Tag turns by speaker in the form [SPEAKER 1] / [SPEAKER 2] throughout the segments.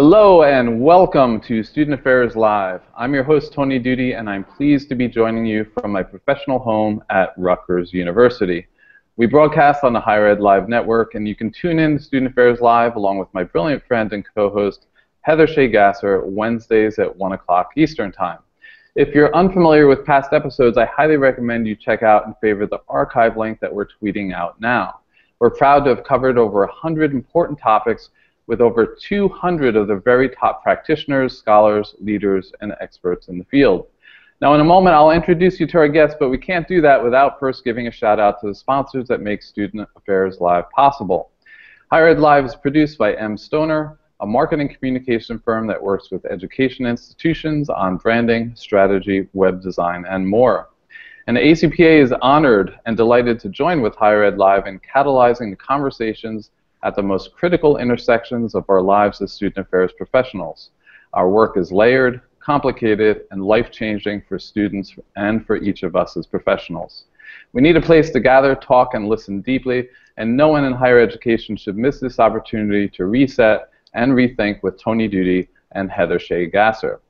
[SPEAKER 1] Hello and welcome to Student Affairs Live. I'm your host, Tony Doody, and I'm pleased to be joining you from my professional home at Rutgers University. We broadcast on the Higher Ed Live network, and you can tune in to Student Affairs Live along with my brilliant friend and co-host, Heather Shea Gasser, Wednesdays at 1 o'clock Eastern Time. If you're unfamiliar with past episodes, I highly recommend you check out and favor the archive link that we're tweeting out now. We're proud to have covered over 100 important topics with over 200 of the very top practitioners, scholars, leaders, and experts in the field. Now, in a moment, I'll introduce you to our guests, but we can't do that without first giving a shout out to the sponsors that make Student Affairs Live possible. Higher Ed Live is produced by mStoner, a marketing communication firm that works with education institutions on branding, strategy, web design, and more. And ACPA is honored and delighted to join with Higher Ed Live in catalyzing the conversations at the most critical intersections of our lives as student affairs professionals. Our work is layered, complicated, and life-changing for students and for each of us as professionals. We need a place to gather, talk, and listen deeply, and no one in higher education should miss this opportunity to reset and rethink with Tony Doody and Heather Shea Gasser.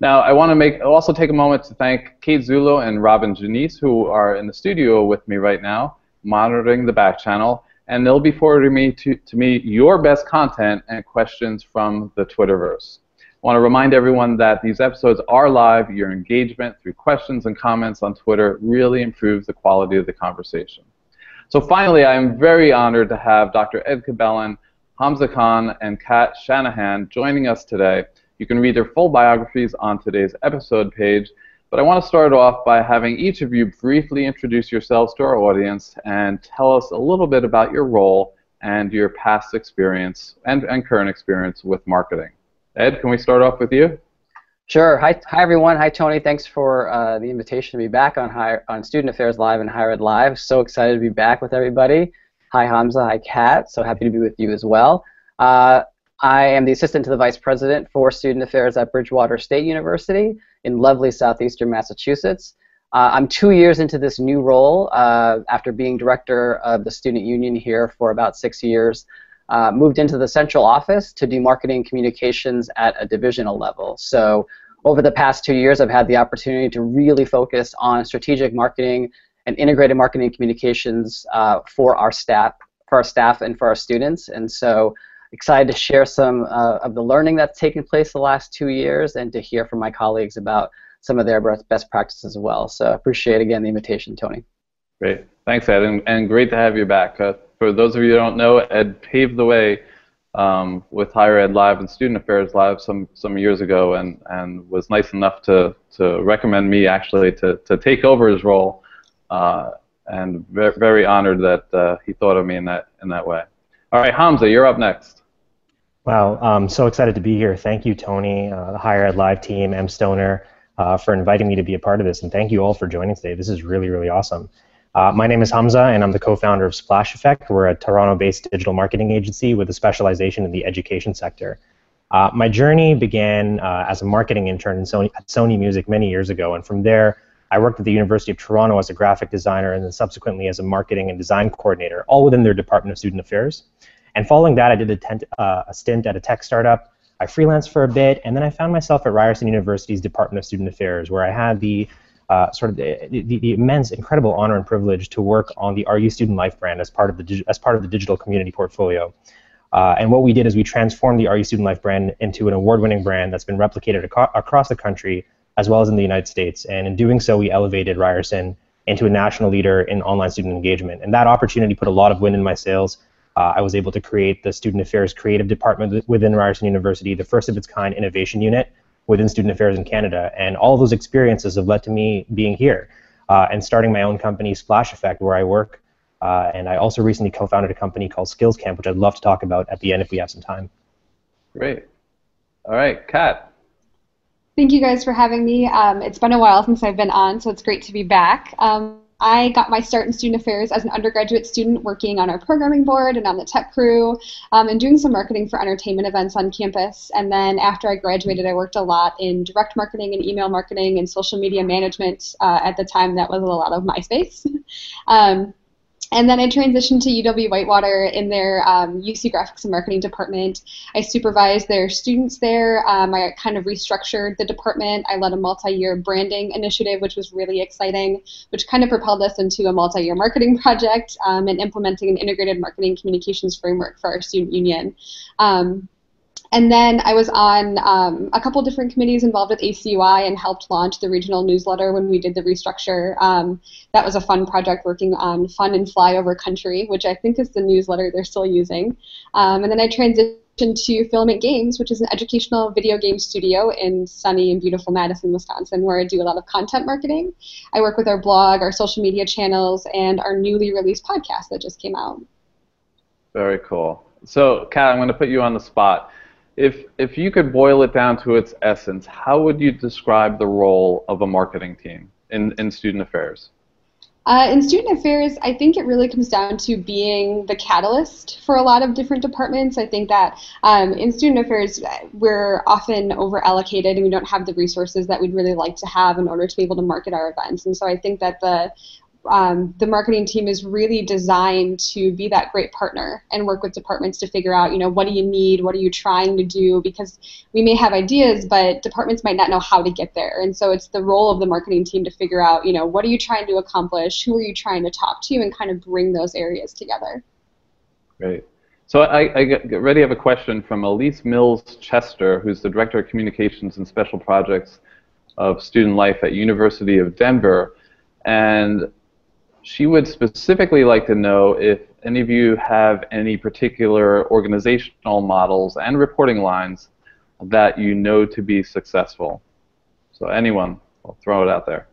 [SPEAKER 1] Now, I want to make also take a moment to thank Kate Zulo and Robin Janice, who are in the studio with me right now, monitoring the back channel, and they'll be forwarding me to, to me your best content and questions from the Twitterverse. I want to remind everyone that these episodes are live. Your engagement through questions and comments on Twitter really improves the quality of the conversation. So finally, I am very honored to have Dr. Ed Cabellon, Hamza Khan, and Kat Shanahan joining us today. You can read their full biographies on today's episode page, but I want to start off by having each of you briefly introduce yourselves to our audience and tell us a little bit about your role and your past experience and, and current experience with marketing. Ed, can we start off with you?
[SPEAKER 2] Sure. Hi, hi everyone. Hi, Tony. Thanks for uh, the invitation to be back on higher, on Student Affairs Live and Higher Ed Live. So excited to be back with everybody. Hi, Hamza. Hi, Kat. So happy to be with you as well. Uh, I am the assistant to the vice president for student affairs at Bridgewater State University in lovely southeastern Massachusetts. Uh, I'm two years into this new role uh, after being director of the student union here for about six years uh, moved into the central office to do marketing communications at a divisional level. So over the past two years, I've had the opportunity to really focus on strategic marketing and integrated marketing communications uh, for our staff, for our staff and for our students. And so excited to share some uh, of the learning that's taken place the last two years and to hear from my colleagues about some of their best practices as well. So I appreciate again the invitation, Tony.
[SPEAKER 1] Great. Thanks, Ed, and, and great to have you back. Uh, for those of you who don't know, Ed paved the way um, with Higher Ed Live and Student Affairs Live some some years ago, and and was nice enough to to recommend me actually to to take over his role, uh, and very, very honored that uh, he thought of me in that in that way. All right, Hamza, you're up next.
[SPEAKER 3] Wow, I'm so excited to be here. Thank you, Tony, uh, the Higher Ed Live team, mStoner, uh, for inviting me to be a part of this, and thank you all for joining today. This is really really awesome. Uh, my name is Hamza, and I'm the co-founder of Splash Effect. We're a Toronto-based digital marketing agency with a specialization in the education sector. Uh, my journey began uh, as a marketing intern Sony, at Sony Music many years ago, and from there, I worked at the University of Toronto as a graphic designer and then subsequently as a marketing and design coordinator, all within their Department of Student Affairs. And following that, I did a, tent, uh, a stint at a tech startup. I freelanced for a bit, and then I found myself at Ryerson University's Department of Student Affairs, where I had the uh, sort of the, the, the, immense, incredible honor and privilege to work on the RU Student Life brand as part of the as part of the digital community portfolio. Uh, and what we did is we transformed the RU Student Life brand into an award-winning brand that's been replicated ac across the country as well as in the United States. And in doing so, we elevated Ryerson into a national leader in online student engagement. And that opportunity put a lot of wind in my sails. Uh, I was able to create the Student Affairs Creative Department within Ryerson University, the first of its kind innovation unit within student affairs in Canada. And all of those experiences have led to me being here uh, and starting my own company, Splash Effect, where I work. Uh, and I also recently co-founded a company called Skills Camp, which I'd love to talk about at the end if we have some time.
[SPEAKER 1] Great. All right, Kat.
[SPEAKER 4] Thank you guys for having me. Um, it's been a while since I've been on, so it's great to be back. Um, I got my start in student affairs as an undergraduate student working on our programming board and on the tech crew um, and doing some marketing for entertainment events on campus. And then after I graduated, I worked a lot in direct marketing and email marketing and social media management. Uh, at the time, that was a lot of MySpace. um, And then I transitioned to UW Whitewater in their um, UC Graphics and Marketing department. I supervised their students there. Um, I kind of restructured the department. I led a multi-year branding initiative, which was really exciting, which kind of propelled us into a multi-year marketing project um, and implementing an integrated marketing communications framework for our student union. Um, and then I was on um, a couple different committees involved with ACUI and helped launch the regional newsletter when we did the restructure. Um, that was a fun project working on Fun and Flyover Country, which I think is the newsletter they're still using. Um, and then I transitioned to Filament Games, which is an educational video game studio in sunny and beautiful Madison, Wisconsin, where I do a lot of content marketing. I work with our blog, our social media channels, and our newly released podcast that just came out.
[SPEAKER 1] Very cool. So, Kat, I'm going to put you on the spot if if you could boil it down to its essence, how would you describe the role of a marketing team in, in student affairs?
[SPEAKER 4] Uh, in student affairs, I think it really comes down to being the catalyst for a lot of different departments. I think that um, in student affairs, we're often over allocated and we don't have the resources that we'd really like to have in order to be able to market our events. And so I think that the um, the marketing team is really designed to be that great partner and work with departments to figure out, you know, what do you need, what are you trying to do, because we may have ideas, but departments might not know how to get there. And so it's the role of the marketing team to figure out, you know, what are you trying to accomplish, who are you trying to talk to, and kind of bring those areas together.
[SPEAKER 1] Great. So I, I get ready. I have a question from Elise Mills Chester, who's the Director of Communications and Special Projects of Student Life at University of Denver. And she would specifically like to know if any of you have any particular organizational models and reporting lines that you know to be successful. So anyone, I'll throw it out there.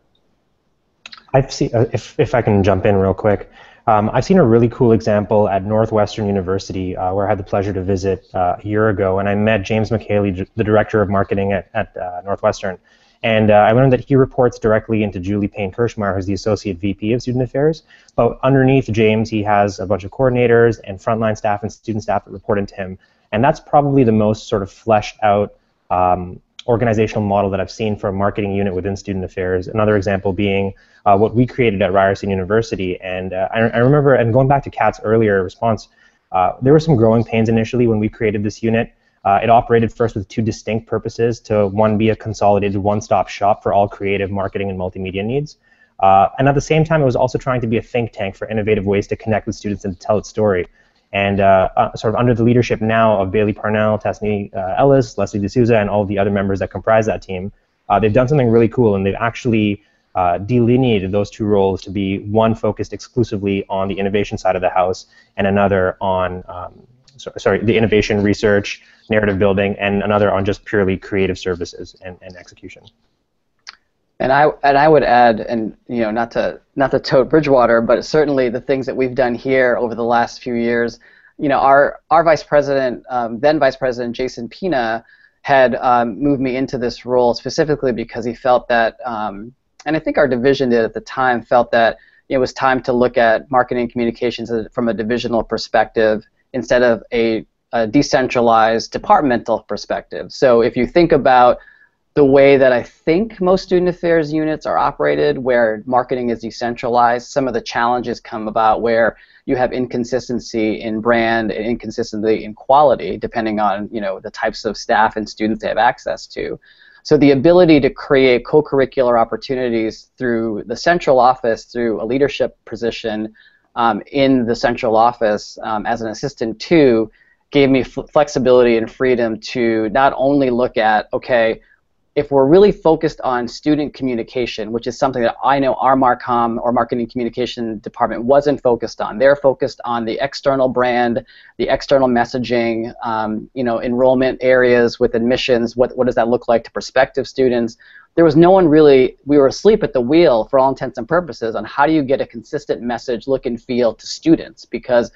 [SPEAKER 3] I've seen, uh, if, if I can jump in real quick, um, I've seen a really cool example at Northwestern University uh, where I had the pleasure to visit uh, a year ago, and I met James McHaley, the director of marketing at, at uh, Northwestern. And uh, I learned that he reports directly into Julie Payne-Kirchmeier, who's the Associate VP of Student Affairs. But underneath James, he has a bunch of coordinators and frontline staff and student staff that report into him. And that's probably the most sort of fleshed out um, organizational model that I've seen for a marketing unit within Student Affairs. Another example being uh, what we created at Ryerson University. And uh, I, I, remember, and going back to Kat's earlier response, uh, there were some growing pains initially when we created this unit. Uh, it operated first with two distinct purposes to one be a consolidated one-stop shop for all creative marketing and multimedia needs. Uh, and at the same time, it was also trying to be a think tank for innovative ways to connect with students and to tell its story. And uh, uh sort of under the leadership now of Bailey Parnell, Tasni uh, Ellis, Leslie D'Souza, and all the other members that comprise that team, uh, they've done something really cool, and they've actually delineated those two roles to be one focused exclusively on the innovation side of the house, and another on um, sorry, the innovation research, narrative building, and another on just purely creative services and, and execution.
[SPEAKER 2] And I and I would add, and you know, not to not to tote Bridgewater, but certainly the things that we've done here over the last few years. You know, our our vice president, um, then vice president Jason Pina, had um, moved me into this role specifically because he felt that, um, and I think our division did at the time, felt that it was time to look at marketing communications from a divisional perspective instead of a, a decentralized departmental perspective. So if you think about the way that I think most student affairs units are operated, where marketing is decentralized, some of the challenges come about where you have inconsistency in brand and inconsistency in quality, depending on you know the types of staff and students they have access to. So the ability to create co-curricular opportunities through the central office, through a leadership position, um, in the central office um, as an assistant to gave me flexibility and freedom to not only look at okay if we're really focused on student communication, which is something that I know our Marcom or marketing communication department wasn't focused on. They're focused on the external brand, the external messaging, um, you know, enrollment areas with admissions. What what does that look like to prospective students? there was no one really, we were asleep at the wheel for all intents and purposes on how do you get a consistent message, look and feel to students because,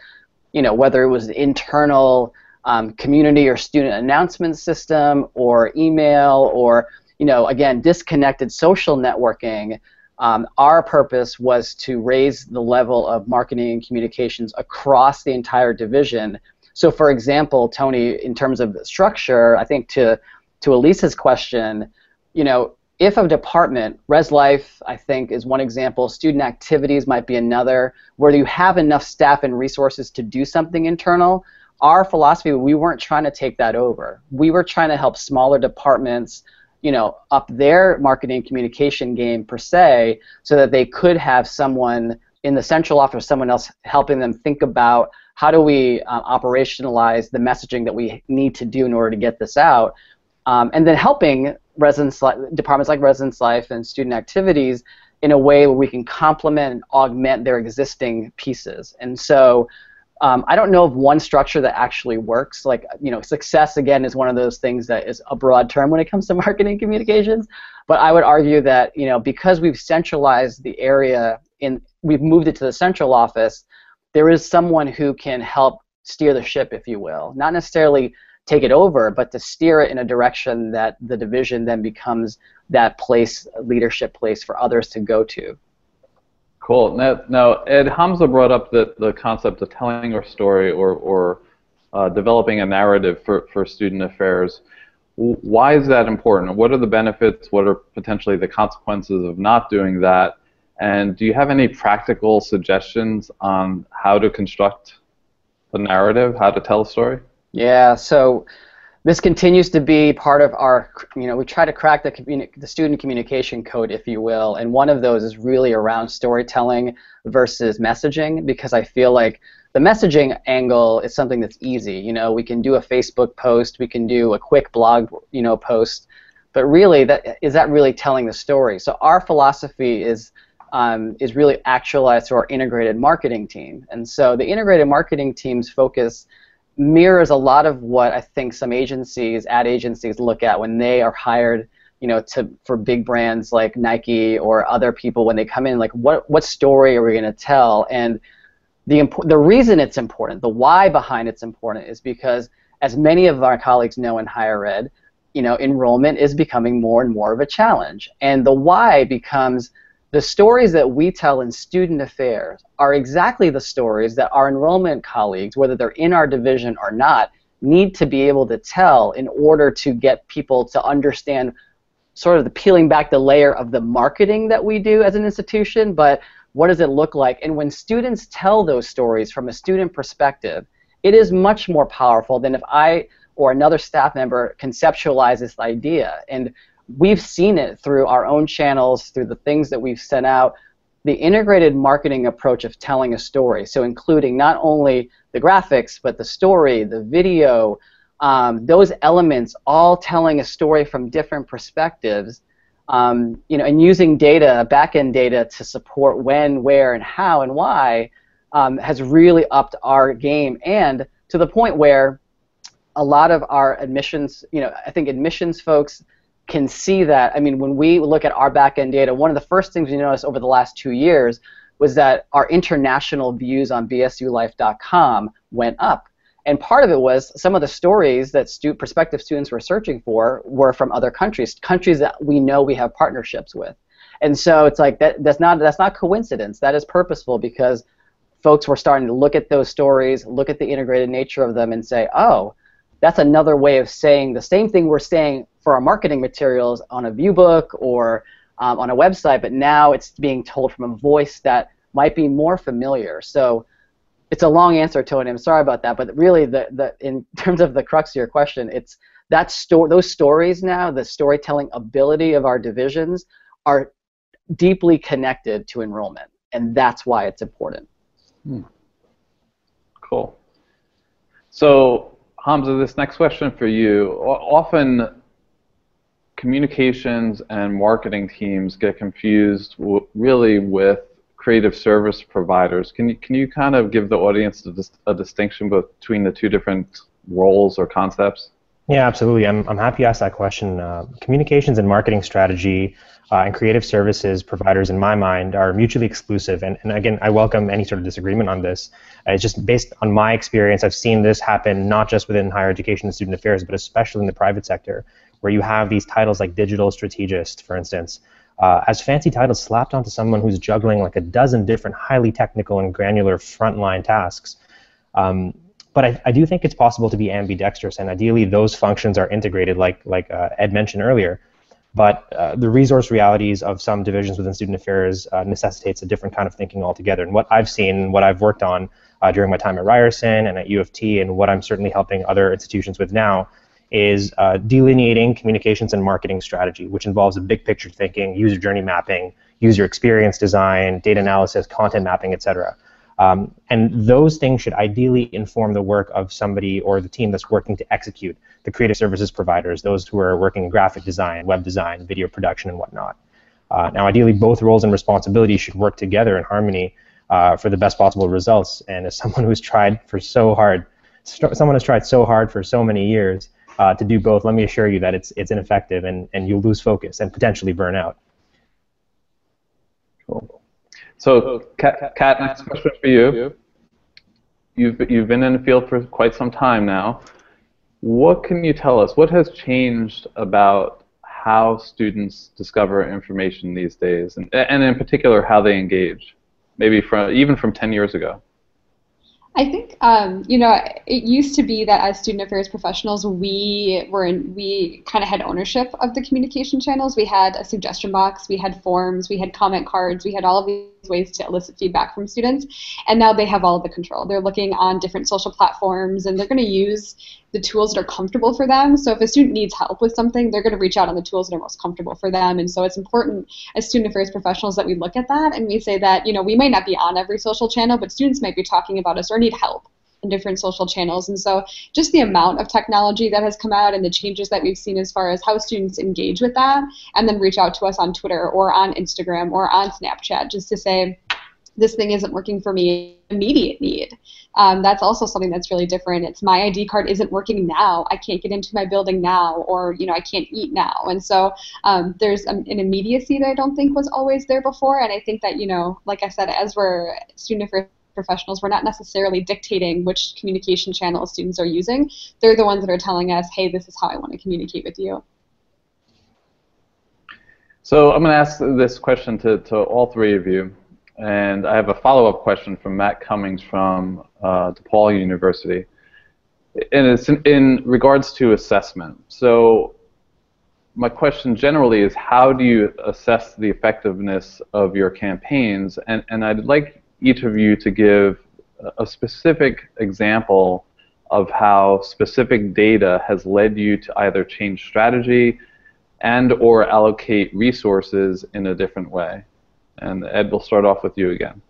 [SPEAKER 2] you know, whether it was internal um, community or student announcement system or email or, you know, again, disconnected social networking, um, our purpose was to raise the level of marketing and communications across the entire division. So, for example, Tony, in terms of structure, I think to to Elisa's question, you know, if a department, Res Life, I think, is one example, student activities might be another, where you have enough staff and resources to do something internal, our philosophy, we weren't trying to take that over. We were trying to help smaller departments, you know, up their marketing communication game per se, so that they could have someone in the central office, someone else helping them think about how do we uh, operationalize the messaging that we need to do in order to get this out, um, and then helping residence departments like residence life and student activities in a way where we can complement and augment their existing pieces. And so um, I don't know of one structure that actually works. Like, you know, success again is one of those things that is a broad term when it comes to marketing communications. But I would argue that, you know, because we've centralized the area in, we've moved it to the central office, there is someone who can help steer the ship, if you will. Not necessarily take it over, but to steer it in a direction that the division then becomes that place, leadership place for others to go to.
[SPEAKER 1] Cool. Now, now, Ed Hamza brought up the, the concept of telling your story or, or uh, developing a narrative for, for student affairs. Why is that important? What are the benefits? What are potentially the consequences of not doing that? And do you have any practical suggestions on how to construct the narrative, how to tell a story?
[SPEAKER 2] Yeah, so this continues to be part of our, you know, we try to crack the, the student communication code, if you will, and one of those is really around storytelling versus messaging because I feel like the messaging angle is something that's easy. You know, we can do a Facebook post, we can do a quick blog, you know, post, but really, that is that really telling the story? So our philosophy is um, is really actualized through our integrated marketing team, and so the integrated marketing team's focus mirrors a lot of what I think some agencies, ad agencies, look at when they are hired, you know, to for big brands like Nike or other people when they come in. Like, what what story are we going to tell? And the impo- the reason it's important, the why behind it's important, is because as many of our colleagues know in higher ed, you know, enrollment is becoming more and more of a challenge, and the why becomes the stories that we tell in student affairs are exactly the stories that our enrollment colleagues, whether they're in our division or not, need to be able to tell in order to get people to understand sort of the peeling back the layer of the marketing that we do as an institution, but what does it look like? And when students tell those stories from a student perspective, it is much more powerful than if I or another staff member conceptualize this idea. And we've seen it through our own channels, through the things that we've sent out, the integrated marketing approach of telling a story. So including not only the graphics, but the story, the video, um, those elements all telling a story from different perspectives. Um, you know, and using data, back-end data, to support when, where, and how, and why, um, has really upped our game, and to the point where a lot of our admissions, you know, I think admissions folks can see that. I mean, when we look at our back-end data, one of the first things we noticed over the last two years was that our international views on bsulife.com went up. And part of it was some of the stories that stu- prospective students were searching for were from other countries, countries that we know we have partnerships with. And so it's like that, that's not that's not coincidence. That is purposeful because folks were starting to look at those stories, look at the integrated nature of them, and say, oh, that's another way of saying the same thing we're saying for our marketing materials on a view book or um, on a website, but now it's being told from a voice that might be more familiar. So it's a long answer, Tony. I'm sorry about that, but really, the, the in terms of the crux of your question, it's that sto- those stories now, the storytelling ability of our divisions, are deeply connected to enrollment, and that's why it's important. Hmm.
[SPEAKER 1] Cool. So, Hamza, this next question for you. Often communications and marketing teams get confused really with creative service providers. Can you, can you kind of give the audience a, dis a distinction between the two different roles or concepts?
[SPEAKER 3] Yeah, absolutely. I'm, I'm happy you asked that question. Uh, communications and marketing strategy uh, and creative services providers, in my mind, are mutually exclusive. And, and again, I welcome any sort of disagreement on this. Uh, it's just based on my experience, I've seen this happen not just within higher education and student affairs, but especially in the private sector, where you have these titles like digital strategist, for instance, uh, as fancy titles slapped onto someone who's juggling like a dozen different highly technical and granular frontline tasks. Um, but I, I, do think it's possible to be ambidextrous, and ideally those functions are integrated, like like uh, Ed mentioned earlier. but uh, the resource realities of some divisions within student affairs uh, necessitates a different kind of thinking altogether. And what I've seen, what I've worked on uh, during my time at Ryerson and at U of T, and what I'm certainly helping other institutions with now, is uh, delineating communications and marketing strategy, which involves a big picture thinking, user journey mapping, user experience design, data analysis, content mapping, etc. Um, and those things should ideally inform the work of somebody or the team that's working to execute the creative services providers, those who are working in graphic design, web design, video production, and whatnot. Uh, now, ideally, both roles and responsibilities should work together in harmony uh, for the best possible results. And as someone who's tried for so hard, someone has tried so hard for so many years uh, to do both, let me assure you that it's it's ineffective and, and you'll lose focus and potentially burn out.
[SPEAKER 1] Cool. So, Kat, Kat, next question for you. You've, you've been in the field for quite some time now. What can you tell us? What has changed about how students discover information these days, and, and in particular, how they engage? Maybe from even from 10 years ago.
[SPEAKER 4] I think um, you know it used to be that as student affairs professionals, we were in, we kind of had ownership of the communication channels. We had a suggestion box, we had forms, we had comment cards, we had all of ways to elicit feedback from students, and now they have all the control. They're looking on different social platforms, and they're going to use the tools that are comfortable for them. So if a student needs help with something, they're going to reach out on the tools that are most comfortable for them. And so it's important as student affairs professionals that we look at that and we say that, you know, we might not be on every social channel, but students might be talking about us or need help in different social channels. And so just the amount of technology that has come out and the changes that we've seen as far as how students engage with that and then reach out to us on Twitter or on Instagram or on Snapchat just to say, this thing isn't working for me. Immediate need. Um, that's also something that's really different. It's my id card isn't working now. I can't get into my building now or you know i can't eat now. And so um, there's an, an, immediacy that i don't think was always there before. And i think that you know like i said as we're student affairs professionals we're not necessarily dictating which communication channels students are using they're the ones that are telling us hey this is how i want to communicate with you
[SPEAKER 1] so i'm going to ask this question to, to all three of you and I have a follow-up question from Matt Cummings from uh, DePaul University. And it's in, in regards to assessment. So my question generally is how do you assess the effectiveness of your campaigns? And, and I'd like each of you to give a specific example of how specific data has led you to either change strategy and or allocate resources in a different way. And Ed, we'll start off with you again.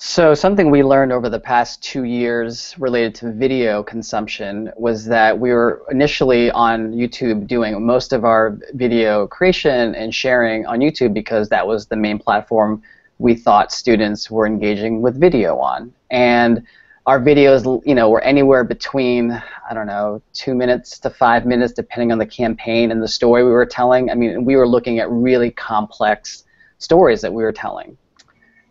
[SPEAKER 2] So something we learned over the past two years related to video consumption was that we were initially on YouTube doing most of our video creation and sharing on YouTube because that was the main platform we thought students were engaging with video on. And our videos, you know, were anywhere between I don't know two minutes to five minutes, depending on the campaign and the story we were telling. I mean, we were looking at really complex stories that we were telling.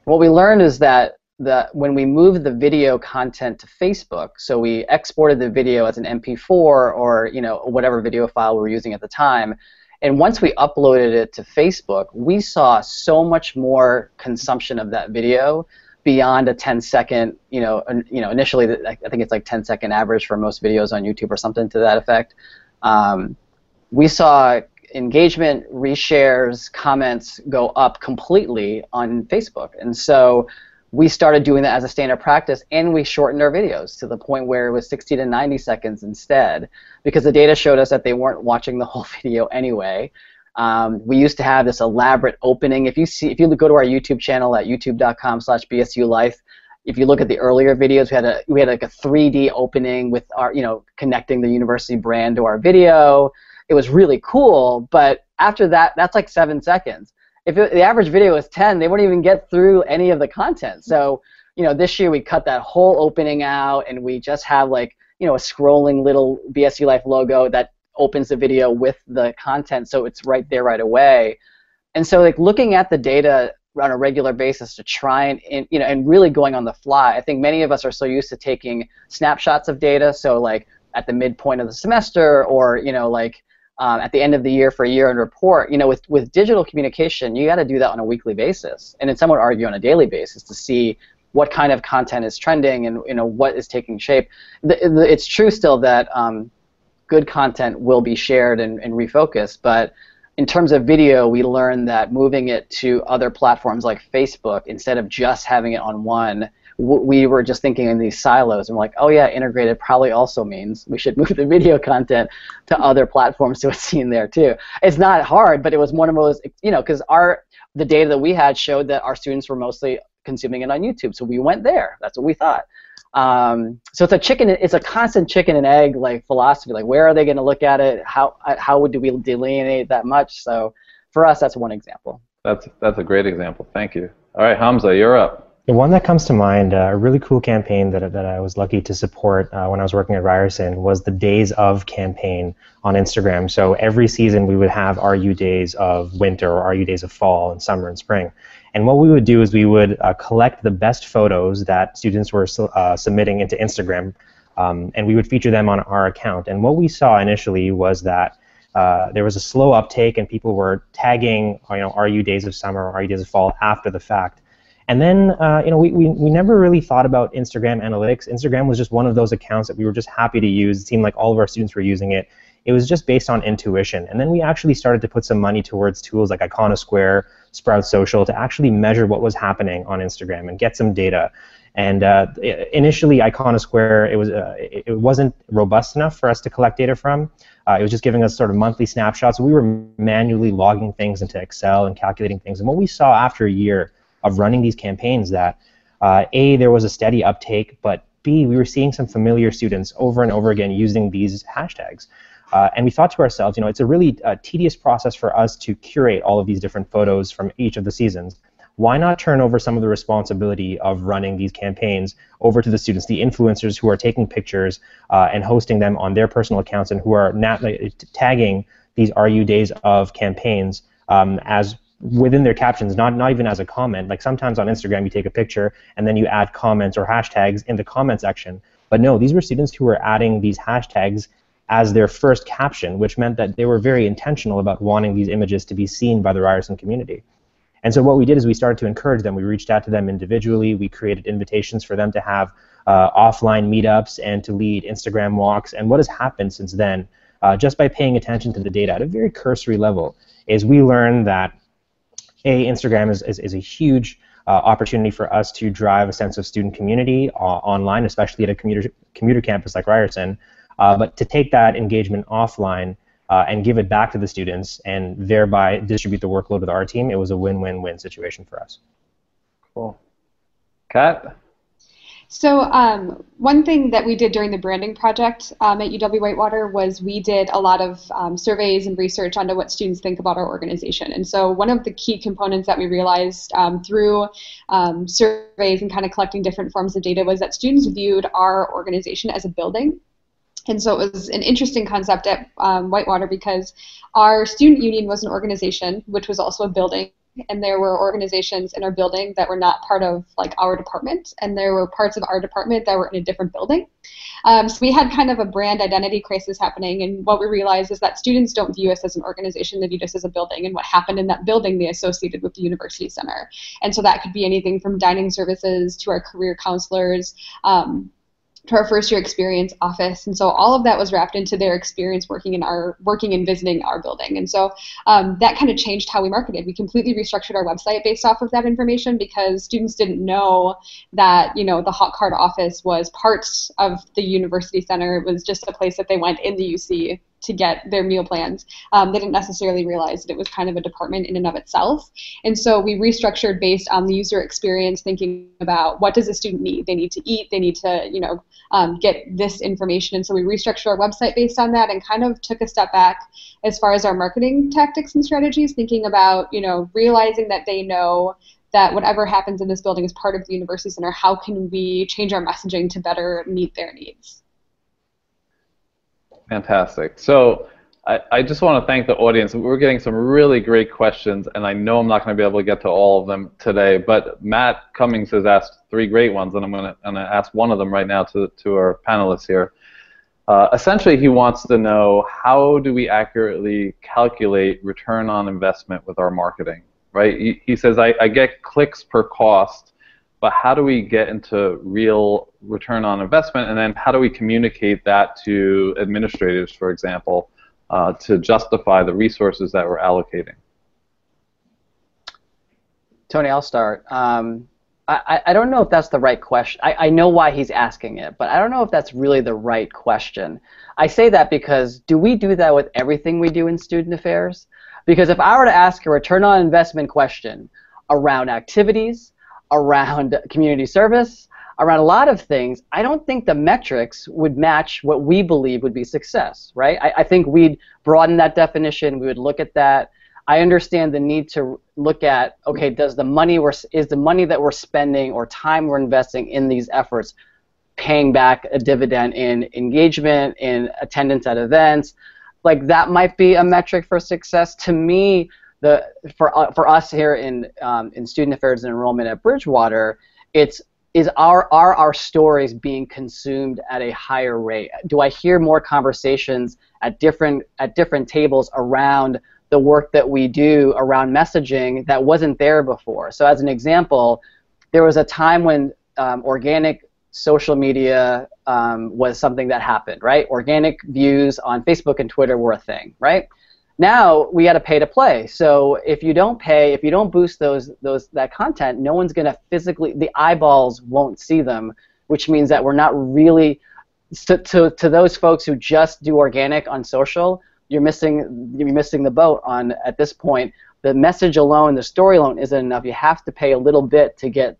[SPEAKER 2] What we learned is that the, when we moved the video content to Facebook, so we exported the video as an MP4 or you know whatever video file we were using at the time, and once we uploaded it to Facebook, we saw so much more consumption of that video beyond a 10 second, you know, you know, initially I think it's like 10 second average for most videos on YouTube or something to that effect. Um, we saw engagement, reshares, comments go up completely on Facebook. And so we started doing that as a standard practice and we shortened our videos to the point where it was 60 to 90 seconds instead because the data showed us that they weren't watching the whole video anyway. Um, we used to have this elaborate opening. If you see, if you go to our YouTube channel at youtube.com slash bsulife if you look at the earlier videos, we had a we had like a 3D opening with our you know connecting the university brand to our video it was really cool. But after that, that's like seven seconds. If it, the average video is 10, they wouldn't even get through any of the content. So, you know, this year we cut that whole opening out, and we just have like, you know, a scrolling little BSU Life logo that opens the video with the content, so it's right there right away. And so, like looking at the data on a regular basis to try and, you know and really going on the fly. I think many of us are so used to taking snapshots of data. So like at the midpoint of the semester, or you know like um, at the end of the year for a year-end report, you know, with, with digital communication, you got to do that on a weekly basis, and then some would argue on a daily basis to see what kind of content is trending and you know what is taking shape. The, the, it's true still that um, good content will be shared and, and refocused. But in terms of video, we learned that moving it to other platforms like Facebook instead of just having it on one, we were just thinking in these silos. And we're like, oh yeah, integrated probably also means we should move the video content to other platforms so it's seen there too. It's not hard, but it was one of those, you know, because our the data that we had showed that our students were mostly consuming it on YouTube, so we went there. That's what we thought. Um, so it's a chicken. It's a constant chicken and egg like philosophy. Like where are they going to look at it? How how would do we delineate that much? So for us, that's one example.
[SPEAKER 1] That's that's a great example. Thank you. All right, Hamza, you're up.
[SPEAKER 3] The one that comes to mind, uh, a really cool campaign that, that I was lucky to support uh, when I was working at Ryerson was the Days of campaign on Instagram. So every season we would have RU Days of winter or RU Days of fall and summer and spring. And what we would do is we would uh, collect the best photos that students were uh, submitting into Instagram, um, and we would feature them on our account. And what we saw initially was that uh, there was a slow uptake, and people were tagging, you know, RU days of summer, or RU days of fall after the fact. And then, uh, you know, we, we, we never really thought about Instagram analytics. Instagram was just one of those accounts that we were just happy to use. It seemed like all of our students were using it. It was just based on intuition. And then we actually started to put some money towards tools like Iconosquare, Sprout Social to actually measure what was happening on Instagram and get some data. And uh, initially, Iconosquare, it was uh, it wasn't robust enough for us to collect data from. Uh, it was just giving us sort of monthly snapshots. We were manually logging things into Excel and calculating things. And what we saw after a year of running these campaigns, that uh, a there was a steady uptake, but b we were seeing some familiar students over and over again using these hashtags. Uh, and we thought to ourselves, you know, it's a really uh, tedious process for us to curate all of these different photos from each of the seasons. Why not turn over some of the responsibility of running these campaigns over to the students, the influencers who are taking pictures uh, and hosting them on their personal accounts and who are nat- tagging these RU days of campaigns um, as within their captions, not not even as a comment. Like sometimes on Instagram, you take a picture and then you add comments or hashtags in the comment section. But no, these were students who were adding these hashtags as their first caption, which meant that they were very intentional about wanting these images to be seen by the Ryerson community. And so what we did is we started to encourage them. We reached out to them individually. We created invitations for them to have uh, offline meetups and to lead Instagram walks. And what has happened since then, uh, just by paying attention to the data at a very cursory level, is we learned that a Instagram is, is, is a huge uh, opportunity for us to drive a sense of student community uh, online, especially at a commuter commuter campus like Ryerson. Uh, but to take that engagement offline uh, and give it back to the students and thereby distribute the workload with our team, it was a win-win-win situation for us.
[SPEAKER 1] Cool. Kat?
[SPEAKER 4] So um, one thing that we did during the branding project um, at UW Whitewater was we did a lot of um, surveys and research onto what students think about our organization. And so one of the key components that we realized um, through um, surveys and kind of collecting different forms of data was that students viewed our organization as a building and so it was an interesting concept at um, Whitewater because our student union was an organization, which was also a building, and there were organizations in our building that were not part of like our department, and there were parts of our department that were in a different building. Um, so we had kind of a brand identity crisis happening, and what we realized is that students don't view us as an organization; they view us as a building, and what happened in that building they associated with the university center. And so that could be anything from dining services to our career counselors. Um, to our first year experience office. And so all of that was wrapped into their experience working in our working and visiting our building. And so um, that kind of changed how we marketed. We completely restructured our website based off of that information because students didn't know that you know the Hawk Card office was part of the university center. It was just a place that they went in the uc to get their meal plans. Um, they didn't necessarily realize that it was kind of a department in and of itself. And so we restructured based on the user experience, thinking about what does a student need? They need to eat. They need to, you know, um, get this information. And so we restructured our website based on that, and kind of took a step back as far as our marketing tactics and strategies, thinking about, you know, realizing that they know that whatever happens in this building is part of the university center. How can we change our messaging to better meet their needs?
[SPEAKER 1] Fantastic. So I, I just want to thank the audience. We're getting some really great questions, and I know I'm not going to be able to get to all of them today, but Matt Cummings has asked three great ones, and I'm going to, ask one of them right now to, to our panelists here. Uh, essentially, he wants to know how do we accurately calculate return on investment with our marketing, right? He, he says, I, I get clicks per cost, but how do we get into real return on investment, and then how do we communicate that to administrators, for example, uh, to justify the resources that we're allocating?
[SPEAKER 2] Tony, I'll start. Um, I, I don't know if that's the right question. I, I know why he's asking it, but I don't know if that's really the right question. I say that because do we do that with everything we do in student affairs? Because if I were to ask a return on investment question around activities, around community service, around a lot of things, I don't think the metrics would match what we believe would be success, right? I, I think we'd broaden that definition. We would look at that. I understand the need to look at okay, does the money we're is the money that we're spending or time we're investing in these efforts paying back a dividend in engagement, in attendance at events, like that might be a metric for success. To me, the for uh, for us here in um, in student affairs and enrollment at Bridgewater, it's is our are our stories being consumed at a higher rate? Do I hear more conversations at different at different tables around the work that we do around messaging that wasn't there before. So as an example, there was a time when um, organic social media um, was something that happened, right? Organic views on Facebook and Twitter were a thing, right? Now we got to pay to play. So if you don't pay, if you don't boost those those that content, no one's going to physically the eyeballs won't see them, which means that we're not really to, to, to those folks who just do organic on social, you're missing you're missing the boat on at this point. The message alone, the story alone isn't enough. You have to pay a little bit to get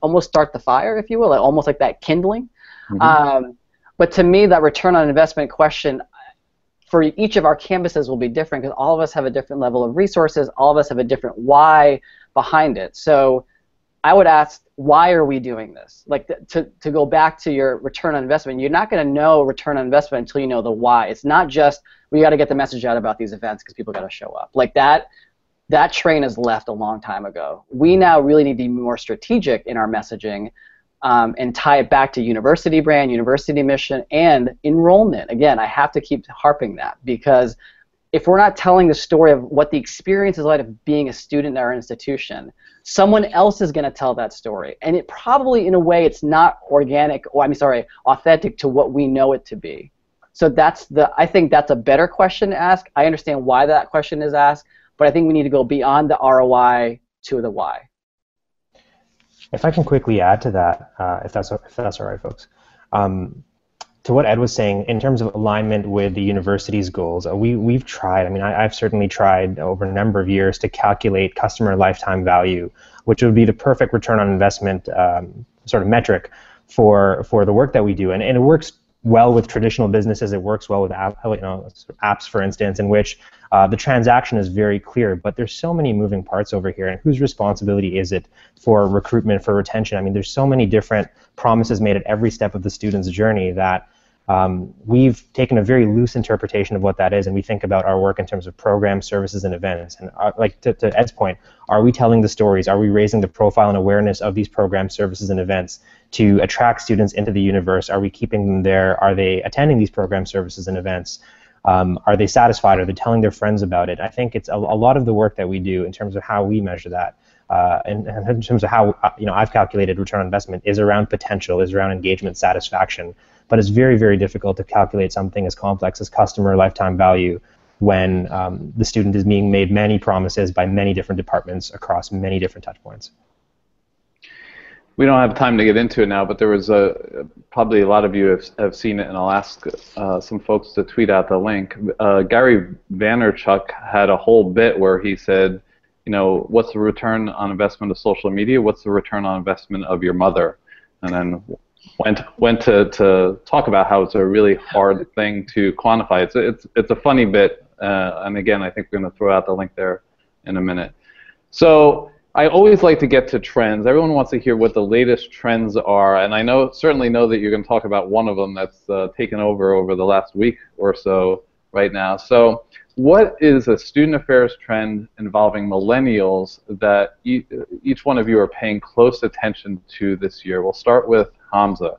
[SPEAKER 2] almost start the fire, if you will, like, almost like that kindling. Mm-hmm. Um, but to me, that return on investment question for each of our campuses will be different because all of us have a different level of resources. All of us have a different why behind it. So I would ask, why are we doing this? Like to, to go back to your return on investment, you're not going to know return on investment until you know the why. It's not just we got to get the message out about these events because people got to show up. Like that, that train has left a long time ago. We now really need to be more strategic in our messaging um, and tie it back to university brand, university mission, and enrollment. Again, I have to keep harping that because if we're not telling the story of what the experience is like of being a student at our institution, someone else is going to tell that story. And it probably, in a way, it's not organic, or I'm sorry, authentic to what we know it to be. So that's the, I think that's a better question to ask. I understand why that question is asked, but I think we need to go beyond the ROI to the why.
[SPEAKER 3] If I can quickly add to that, uh, if that's if that's all right, folks. Um, to what Ed was saying, in terms of alignment with the university's goals, uh, we, we've tried, I mean, I, have certainly tried over a number of years to calculate customer lifetime value, which would be the perfect return on investment um, sort of metric for, for the work that we do. And, and it works well with traditional businesses. It works well with app, you know, apps, for instance, in which uh, the transaction is very clear. But there's so many moving parts over here, and whose responsibility is it for recruitment, for retention? I mean, there's so many different promises made at every step of the student's journey that um, we've taken a very loose interpretation of what that is, and we think about our work in terms of programs, services, and events. And uh, like to, to, Ed's point, are we telling the stories? Are we raising the profile and awareness of these programs, services, and events to attract students into the universe? Are we keeping them there? Are they attending these program services, and events? Um, are they satisfied? Are they telling their friends about it? I think it's a, a, lot of the work that we do in terms of how we measure that. Uh, and, and, in terms of how uh, you know I've calculated return on investment is around potential, is around engagement, satisfaction but it's very, very difficult to calculate something as complex as customer lifetime value when um, the student is being made many promises by many different departments across many different touchpoints.
[SPEAKER 1] We don't have time to get into it now, but there was a probably a lot of you have, have seen it, and I'll ask uh, some folks to tweet out the link. Uh, Gary Vaynerchuk had a whole bit where he said, you know, what's the return on investment of social media? What's the return on investment of your mother? And then went went to, to talk about how it's a really hard thing to quantify. It's it's it's a funny bit, uh, and again, I think we're going to throw out the link there in a minute. So I always like to get to trends. Everyone wants to hear what the latest trends are, and I know certainly know that you're going to talk about one of them that's uh, taken over over the last week or so right now. So what is a student affairs trend involving millennials that e each one of you are paying close attention to this year? We'll start with Hamza.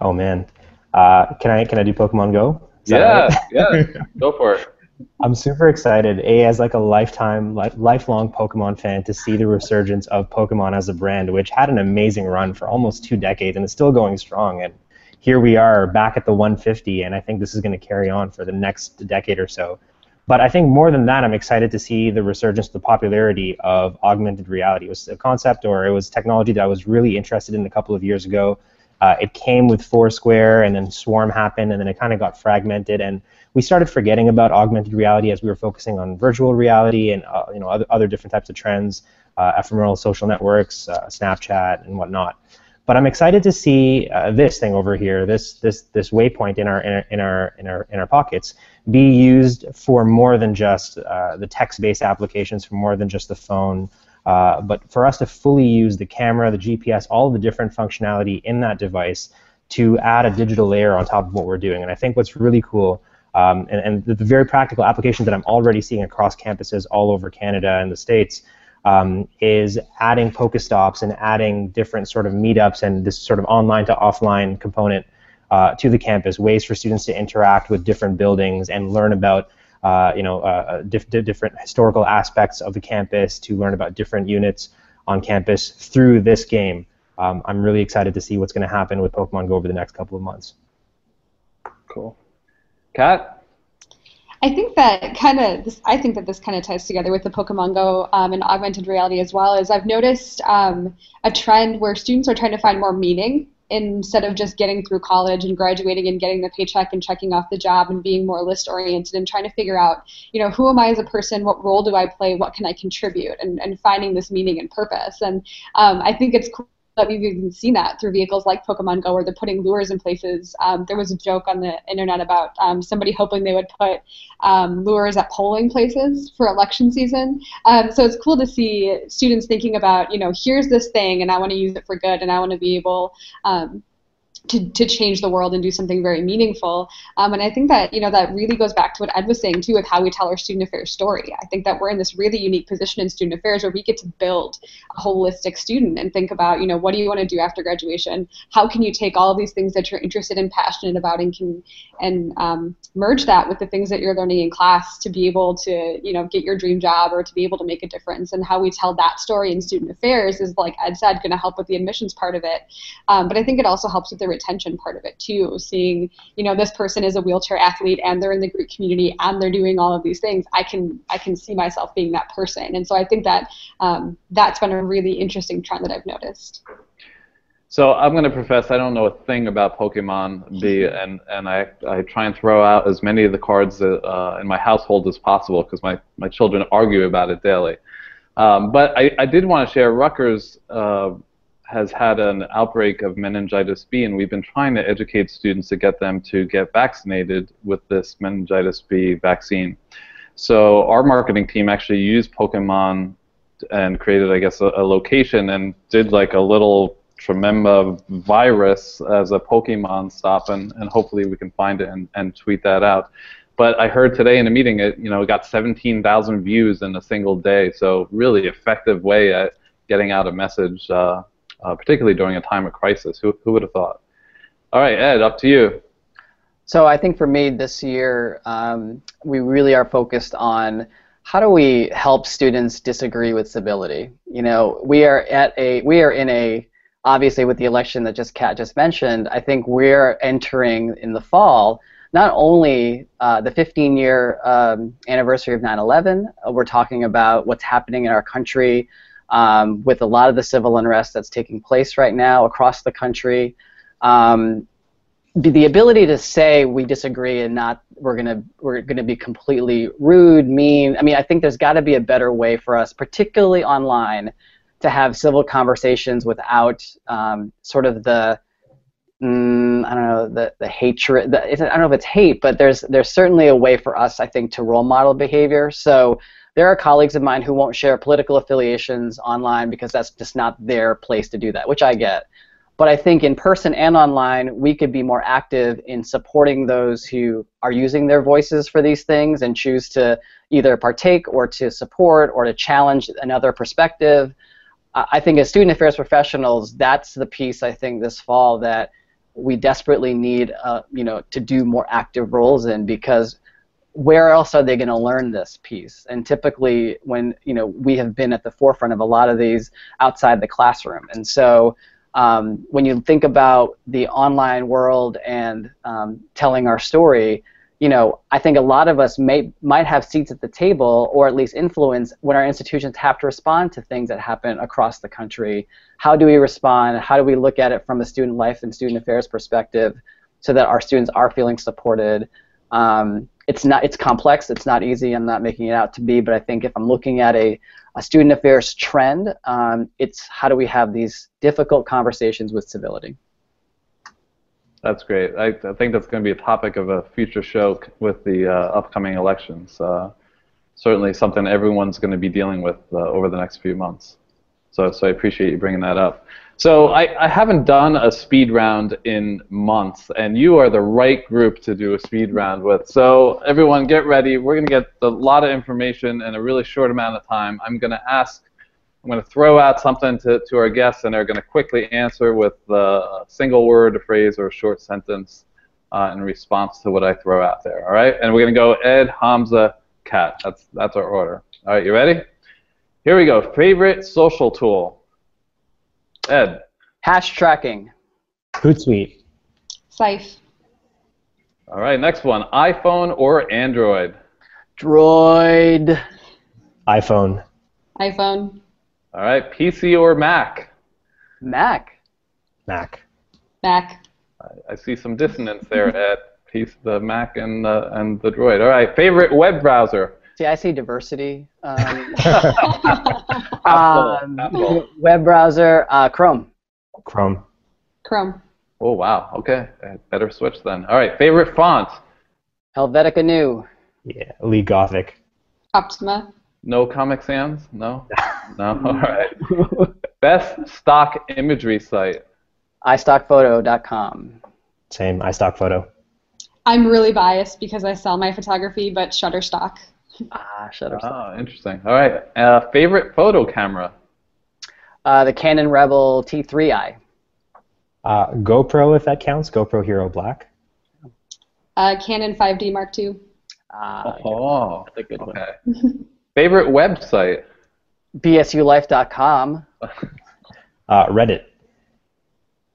[SPEAKER 3] Oh man, uh, can I can I do Pokemon Go?
[SPEAKER 1] Yeah, right? yeah, go for it.
[SPEAKER 3] I'm super excited. A as like a lifetime, li- lifelong Pokemon fan to see the resurgence of Pokemon as a brand, which had an amazing run for almost two decades and is still going strong. And here we are back at the 150, and I think this is going to carry on for the next decade or so. But I think more than that, I'm excited to see the resurgence, the popularity of augmented reality. It was a concept or it was technology that I was really interested in a couple of years ago. Uh, it came with Foursquare, and then Swarm happened, and then it kind of got fragmented, and we started forgetting about augmented reality as we were focusing on virtual reality and uh, you know other, other different types of trends, uh, ephemeral social networks, uh, Snapchat, and whatnot. But I'm excited to see uh, this thing over here, this this this waypoint in our in our in our in our, pockets, be used for more than just uh, the text-based applications, for more than just the phone, uh, but for us to fully use the camera, the GPS, all the different functionality in that device to add a digital layer on top of what we're doing. And I think what's really cool. Um, and, and the, very practical applications that I'm already seeing across campuses all over Canada and the States um, is adding Pokestops and adding different sort of meetups and this sort of online to offline component uh, to the campus, ways for students to interact with different buildings and learn about uh, you know, uh, diff- different historical aspects of the campus, to learn about different units on campus through this game. Um, I'm really excited to see what's going to happen with Pokemon Go over the next couple of months.
[SPEAKER 1] Cool. Kat?
[SPEAKER 4] I think that kind of I think that this kind of ties together with the Pokemon Go um, and augmented reality as well. Is I've noticed um, a trend where students are trying to find more meaning instead of just getting through college and graduating and getting the paycheck and checking off the job and being more list oriented and trying to figure out, you know, who am I as a person? What role do I play? What can I contribute? And, and finding this meaning and purpose. And um, I think it's cool that we've even seen that through vehicles like Pokemon Go, where they're putting lures in places. Um, there was a joke on the internet about um, somebody hoping they would put um, lures at polling places for election season. Um, so it's cool to see students thinking about, you know, here's this thing, and I want to use it for good, and I want to be able um, to, to change the world and do something very meaningful. Um, and I think that you know that really goes back to what Ed was saying too, with how we tell our student affairs story. I think that we're in this really unique position in student affairs where we get to build a holistic student and think about you know what do you want to do after graduation? How can you take all of these things that you're interested and passionate about and can and um, merge that with the things that you're learning in class to be able to you know get your dream job or to be able to make a difference. And how we tell that story in student affairs is like Ed said, going to help with the admissions part of it. Um, but I think it also helps with the retention part of it too. Seeing, you know, this person is a wheelchair athlete and they're in the Greek community and they're doing all of these things. I can I can see myself being that person, and so I think that um, that's been a really interesting trend that I've noticed.
[SPEAKER 1] So I'm going to profess I don't know a thing about Pokemon B, and and I I try and throw out as many of the cards uh, in my household as possible because my my children argue about it daily. Um, but I, I did want to share Rutgers uh, has had an outbreak of meningitis B, and we've been trying to educate students to get them to get vaccinated with this meningitis B vaccine. So our marketing team actually used Pokemon and created, I guess, a, a location and did like a little Trumenba virus as a Pokemon stop, and, and hopefully we can find it and, and tweet that out. But I heard today in a meeting, it you know it got 17,000 views in a single day. So really effective way at getting out a message uh, uh, particularly during a time of crisis. Who, who would have thought? All right, Ed, up to you.
[SPEAKER 2] So I think for me this year, um, we really are focused on how do we help students disagree with civility. You know, we are at a we are in a obviously with the election that just Kat just mentioned. I think we're entering in the fall not only uh, the 15 year um, anniversary of 9/11. Uh, we're talking about what's happening in our country um, with a lot of the civil unrest that's taking place right now across the country. Um, the ability to say we disagree and not we're gonna we're gonna be completely rude, mean. I mean, I think there's got to be a better way for us, particularly online, to have civil conversations without um, sort of the mm, I don't know the the hatred. The, I don't know if it's hate, but there's there's certainly a way for us, I think, to role model behavior. So there are colleagues of mine who won't share political affiliations online because that's just not their place to do that, which I get. But I think in person and online, we could be more active in supporting those who are using their voices for these things and choose to either partake or to support or to challenge another perspective. I think as student affairs professionals, that's the piece I think this fall that we desperately need, uh, you know, to do more active roles in because where else are they going to learn this piece? And typically, when you know we have been at the forefront of a lot of these outside the classroom, and so um, when you think about the online world and um, telling our story, you know, I think a lot of us may might have seats at the table or at least influence when our institutions have to respond to things that happen across the country. How do we respond? How do we look at it from a student life and student affairs perspective so that our students are feeling supported? Um, it's not it's complex, it's not easy, I'm not making it out to be, but I think if I'm looking at a, a student affairs trend, um, it's how do we have these difficult conversations with civility.
[SPEAKER 1] That's great. I, I, think that's going to be a topic of a future show with the uh, upcoming elections. Uh, certainly something everyone's going to be dealing with uh, over the next few months. So, so I appreciate you bringing that up. So I, I haven't done a speed round in months, and you are the right group to do a speed round with. So everyone, get ready. We're going to get a lot of information in a really short amount of time. I'm going to ask I'm going to throw out something to, to our guests, and they're going to quickly answer with a single word, a phrase, or a short sentence uh, in response to what I throw out there. All right? And we're going to go Ed, Hamza, Kat. That's, that's our order. All right, you ready? Here we go. Favorite social tool? Ed.
[SPEAKER 2] Hash tracking.
[SPEAKER 3] Hootsuite.
[SPEAKER 4] Sife.
[SPEAKER 1] All right, next one. iPhone or Android?
[SPEAKER 2] Droid.
[SPEAKER 3] iPhone.
[SPEAKER 4] iPhone.
[SPEAKER 1] All right, PC or Mac?
[SPEAKER 2] Mac.
[SPEAKER 3] Mac.
[SPEAKER 4] Mac.
[SPEAKER 1] I, I see some dissonance there at piece, the Mac and the, and the Droid. All right, favorite web browser?
[SPEAKER 2] See, I see diversity. Um,
[SPEAKER 1] um, Apple.
[SPEAKER 2] web browser, uh, Chrome.
[SPEAKER 3] Chrome.
[SPEAKER 4] Chrome.
[SPEAKER 1] Oh, wow. Okay, better switch then. All right, favorite font?
[SPEAKER 2] Helvetica Neue.
[SPEAKER 3] Yeah, League Gothic.
[SPEAKER 4] Optima.
[SPEAKER 1] No Comic Sans? No? No? All right. Best stock imagery site?
[SPEAKER 2] iStockphoto.com.
[SPEAKER 3] Same, iStockphoto.
[SPEAKER 4] I'm really biased because I sell my photography, but Shutterstock.
[SPEAKER 2] Ah, Shutterstock.
[SPEAKER 1] Oh, interesting. All right. Uh, favorite photo camera?
[SPEAKER 2] Uh, the Canon Rebel T3i.
[SPEAKER 3] Uh, GoPro, if that counts. GoPro Hero Black.
[SPEAKER 4] Uh, Canon 5D Mark II.
[SPEAKER 2] Ah,
[SPEAKER 1] oh,
[SPEAKER 2] that's a good one.
[SPEAKER 1] okay. favorite website?
[SPEAKER 2] BSULife.com.
[SPEAKER 3] Uh, Reddit.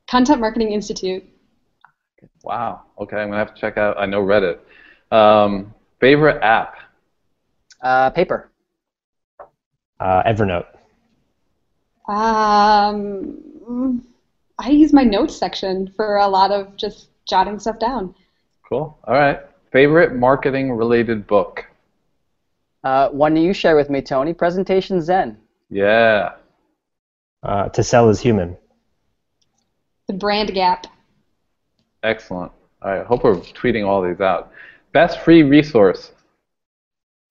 [SPEAKER 4] Content Marketing Institute.
[SPEAKER 1] Wow. Okay, I'm gonna have to check out. I know Reddit. Um, favorite app?
[SPEAKER 2] Uh, paper.
[SPEAKER 3] Uh, Evernote.
[SPEAKER 4] Um, I use my notes section for a lot of just jotting stuff down.
[SPEAKER 1] Cool. All right. Favorite marketing related book?
[SPEAKER 2] Uh, one you share with me, Tony. Presentation Zen.
[SPEAKER 1] Yeah.
[SPEAKER 3] Uh, to sell is human.
[SPEAKER 4] The Brand Gap.
[SPEAKER 1] Excellent. All right. Hope we're tweeting all these out. Best free resource?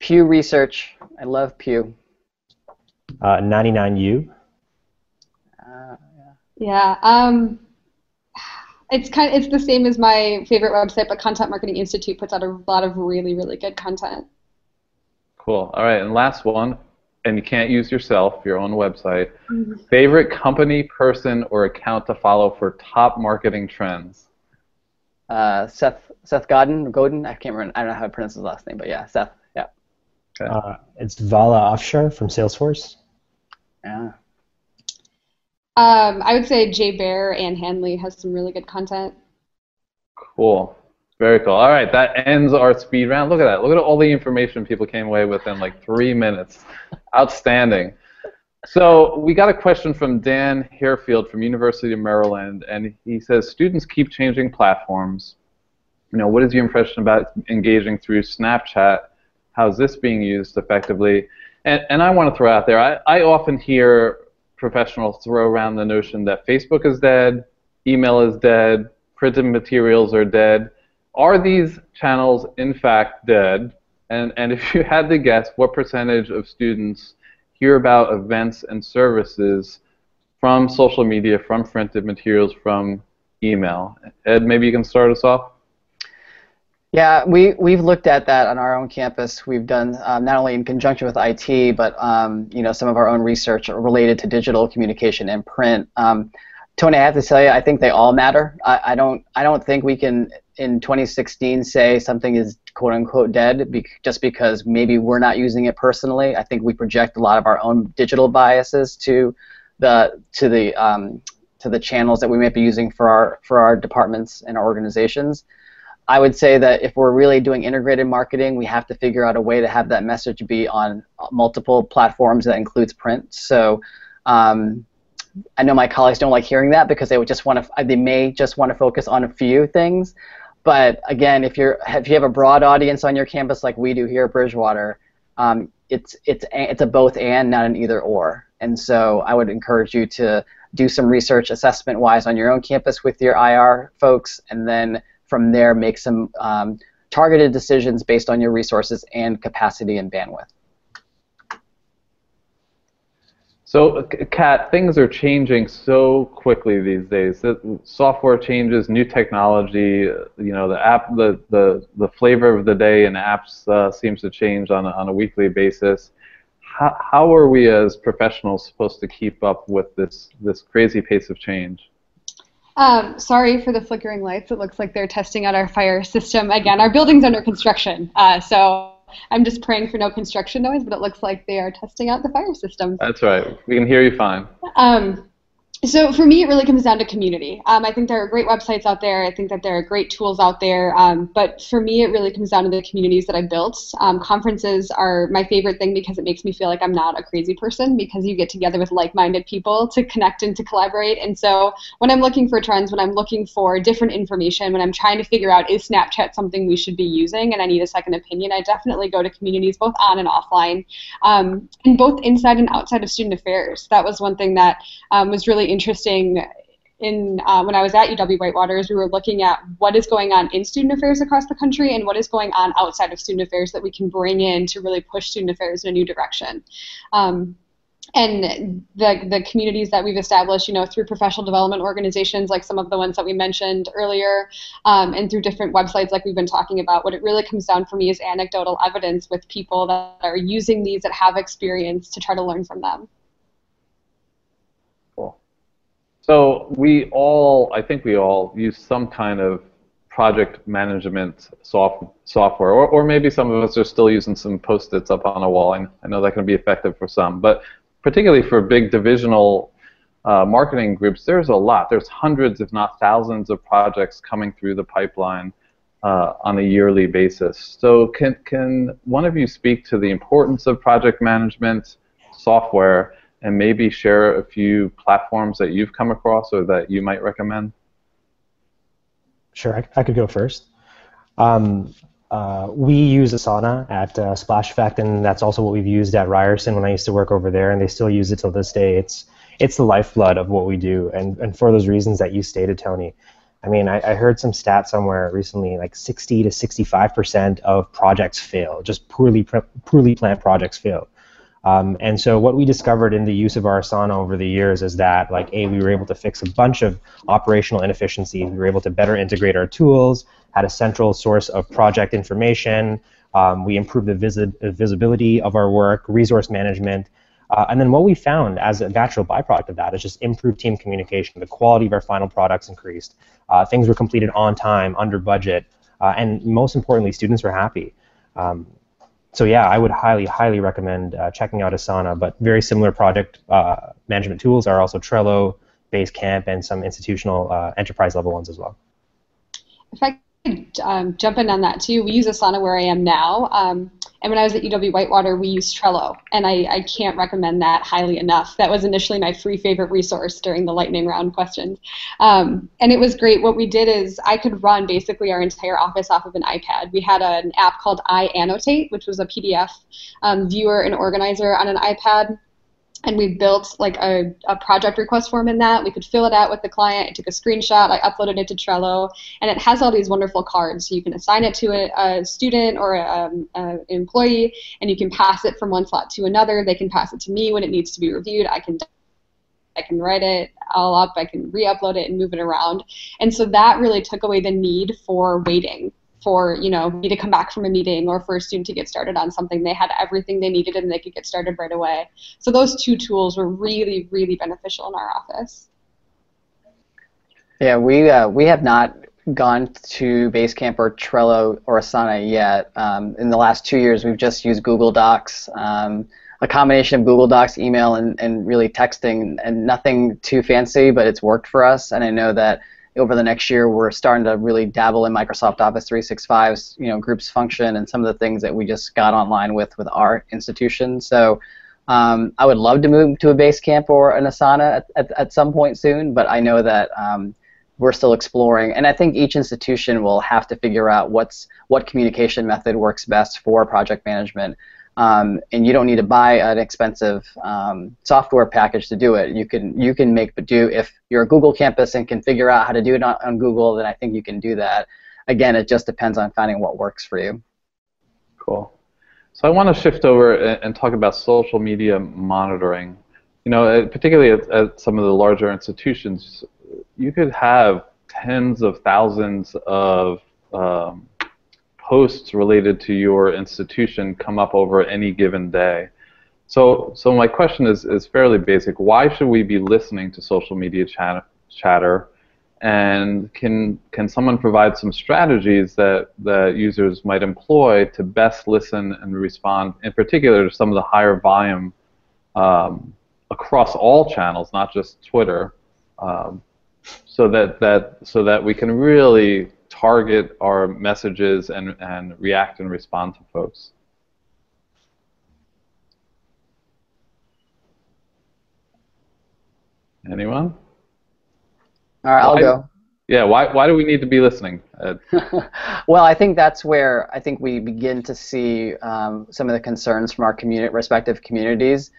[SPEAKER 2] Pew Research. I love Pew.
[SPEAKER 3] Uh, 99U.
[SPEAKER 2] Uh,
[SPEAKER 4] Yeah. Um, it's kind. it's the same as my favorite website, but Content Marketing Institute puts out a lot of really, really good content.
[SPEAKER 1] Cool. All right. And last one, and you can't use yourself, your own website. Favorite company, person, or account to follow for top marketing trends?
[SPEAKER 2] uh, Seth Seth Godin Godin. I can't remember. I don't know how to pronounce his last name, but yeah, Seth. Yeah.
[SPEAKER 1] Okay.
[SPEAKER 3] Uh, it's Vala Afshar from Salesforce.
[SPEAKER 2] Yeah.
[SPEAKER 4] Um, I would say Jay Baer and Handley has some really good content.
[SPEAKER 1] Cool. Very cool. All right, that ends our speed round. Look at that. Look at all the information people came away with in like three minutes. Outstanding. So we got a question from Dan Harefield from University of Maryland, and he says students keep changing platforms. You know, what is your impression about engaging through Snapchat? How's this being used effectively? And, and I want to throw out there, I, I often hear professionals throw around the notion that Facebook is dead, email is dead, printed materials are dead. Are these channels in fact dead? And, and if you had to guess, what percentage of students hear about events and services from social media, from printed materials, from email? Ed, maybe you can start us off?
[SPEAKER 2] Yeah, we, we've looked at that on our own campus. We've done um, not only in conjunction with IT, but um, you know some of our own research related to digital communication and print. Um, Tony, I have to tell you, I think they all matter. I, I don't I don't think we can in 2016 say something is quote unquote dead be- just because maybe we're not using it personally. I think we project a lot of our own digital biases to the to the um, to the channels that we might be using for our for our departments and our organizations. I would say that if we're really doing integrated marketing, we have to figure out a way to have that message be on multiple platforms that includes print. So um, I know my colleagues don't like hearing that because they would just want to they may just want to focus on a few things. But again, if you're if you have a broad audience on your campus like we do here at Bridgewater, um, it's it's it's a both and not an either or. And so I would encourage you to do some research assessment wise on your own campus with your IR folks, and then from there make some um, targeted decisions based on your resources and capacity and bandwidth.
[SPEAKER 1] So, Kat, things are changing so quickly these days. software changes, new technology. You know, the app, the the, the flavor of the day in apps uh, seems to change on a, on a weekly basis. How, how are we as professionals supposed to keep up with this this crazy pace of change?
[SPEAKER 4] Um, sorry for the flickering lights. It looks like they're testing out our fire system again. Our building's under construction, uh, so I'm just praying for no construction noise, but it looks like they are testing out the fire system.
[SPEAKER 1] That's right. We can hear you fine.
[SPEAKER 4] Um, so for me, it really comes down to community. Um, I think there are great websites out there. I think that there are great tools out there. Um, but for me, it really comes down to the communities that I built. Um, conferences are my favorite thing because it makes me feel like I'm not a crazy person because you get together with like-minded people to connect and to collaborate. And so when I'm looking for trends, when I'm looking for different information, when I'm trying to figure out is Snapchat something we should be using, and I need a second opinion, I definitely go to communities both on and offline, um, and both inside and outside of student affairs. That was one thing that um, was really interesting in uh, when I was at UW Whitewater is we were looking at what is going on in student affairs across the country and what is going on outside of student affairs that we can bring in to really push student affairs in a new direction. Um, and the the communities that we've established, you know, through professional development organizations like some of the ones that we mentioned earlier, um, and through different websites like we've been talking about, what it really comes down for me is anecdotal evidence with people that are using these that have experience to try to learn from them.
[SPEAKER 1] So we all, I think we all use some kind of project management soft, software, or, or maybe some of us are still using some post-its up on a wall. And I know that can be effective for some, but particularly for big divisional uh, marketing groups, there's a lot. There's hundreds, if not thousands, of projects coming through the pipeline uh, on a yearly basis. So can can one of you speak to the importance of project management software and maybe share a few platforms that you've come across or that you might recommend?
[SPEAKER 3] Sure, I, I could go first. Um, uh, we use Asana at uh, Splash Effect, and that's also what we've used at Ryerson when I used to work over there, and they still use it till this day. It's it's the lifeblood of what we do, and, and for those reasons that you stated, Tony. I mean, I, I heard some stats somewhere recently, like 60 to 65 percent of projects fail, just poorly poorly planned projects fail. Um, and so what we discovered in the use of our Asana over the years is that, like, A, we were able to fix a bunch of operational inefficiencies. We were able to better integrate our tools, had a central source of project information. Um, we improved the visi- visibility of our work, resource management. Uh, and then what we found as a natural byproduct of that is just improved team communication. The quality of our final products increased. Uh, things were completed on time, under budget, uh, and most importantly, students were happy. Um, so yeah, I would highly, highly recommend uh, checking out Asana. But very similar project uh, management tools are also Trello, Basecamp, and some institutional uh, enterprise level ones as well.
[SPEAKER 4] If I could um, jump in on that too, we use Asana where I am now. Um, and when I was at UW Whitewater, we used Trello, and I, I can't recommend that highly enough. That was initially my free favorite resource during the lightning round questions. Um, and it was great. What we did is I could run basically our entire office off of an iPad. We had an app called iAnnotate, which was a PDF um, viewer and organizer on an iPad and we built like a, a project request form in that. We could fill it out with the client. I took a screenshot, I uploaded it to Trello, and it has all these wonderful cards. So you can assign it to a, a student or um, an employee, and you can pass it from one slot to another. They can pass it to me when it needs to be reviewed. I can I can write it all up, I can re-upload it and move it around. And so that really took away the need for waiting for you know me to come back from a meeting or for a student to get started on something they had everything they needed and they could get started right away so those two tools were really really beneficial in our office
[SPEAKER 2] yeah we uh, we have not gone to Basecamp or Trello or Asana yet. Um, in the last two years, we've just used Google Docs, um, a combination of Google Docs, email, and, and really texting, and nothing too fancy, but it's worked for us. And I know that over the next year, we're starting to really dabble in Microsoft Office 365's, you know, groups function and some of the things that we just got online with with our institution. So. Um, I would love to move to a Basecamp or an Asana at, at, at some point soon, but I know that um, we're still exploring. And I think each institution will have to figure out what's what communication method works best for project management. Um, and you don't need to buy an expensive um, software package to do it. You can you can make do if you're a Google campus and can figure out how to do it on, on Google. Then I think you can do that. Again, it just depends on finding what works for you.
[SPEAKER 1] Cool. So I want to shift over and, talk about social media monitoring. You know, particularly at, at some of the larger institutions, you could have tens of thousands of um, posts related to your institution come up over any given day. So, so my question is, is fairly basic. Why should we be listening to social media chat, chatter? And can, can someone provide some strategies that, that users might employ to best listen and respond, in particular to some of the higher volume um, across all channels, not just Twitter, um, so that, that so that we can really target our messages and, and react and respond to folks. Anyone?
[SPEAKER 2] All right, I'll
[SPEAKER 1] why,
[SPEAKER 2] go.
[SPEAKER 1] Yeah, why, why do we need to be listening?
[SPEAKER 2] well, I think that's where I think we begin to see um, some of the concerns from our communi- respective communities.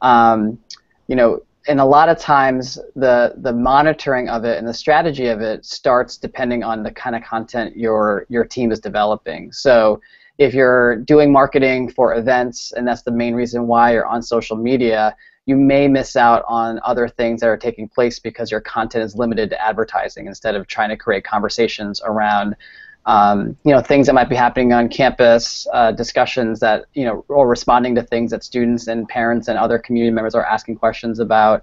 [SPEAKER 2] Um, you know, and a lot of times the the monitoring of it and the strategy of it starts depending on the kind of content your your team is developing. So if you're doing marketing for events and that's the main reason why you're on social media, you may miss out on other things that are taking place because your content is limited to advertising instead of trying to create conversations around um, you know things that might be happening on campus, uh, discussions that you know, or responding to things that students and parents and other community members are asking questions about.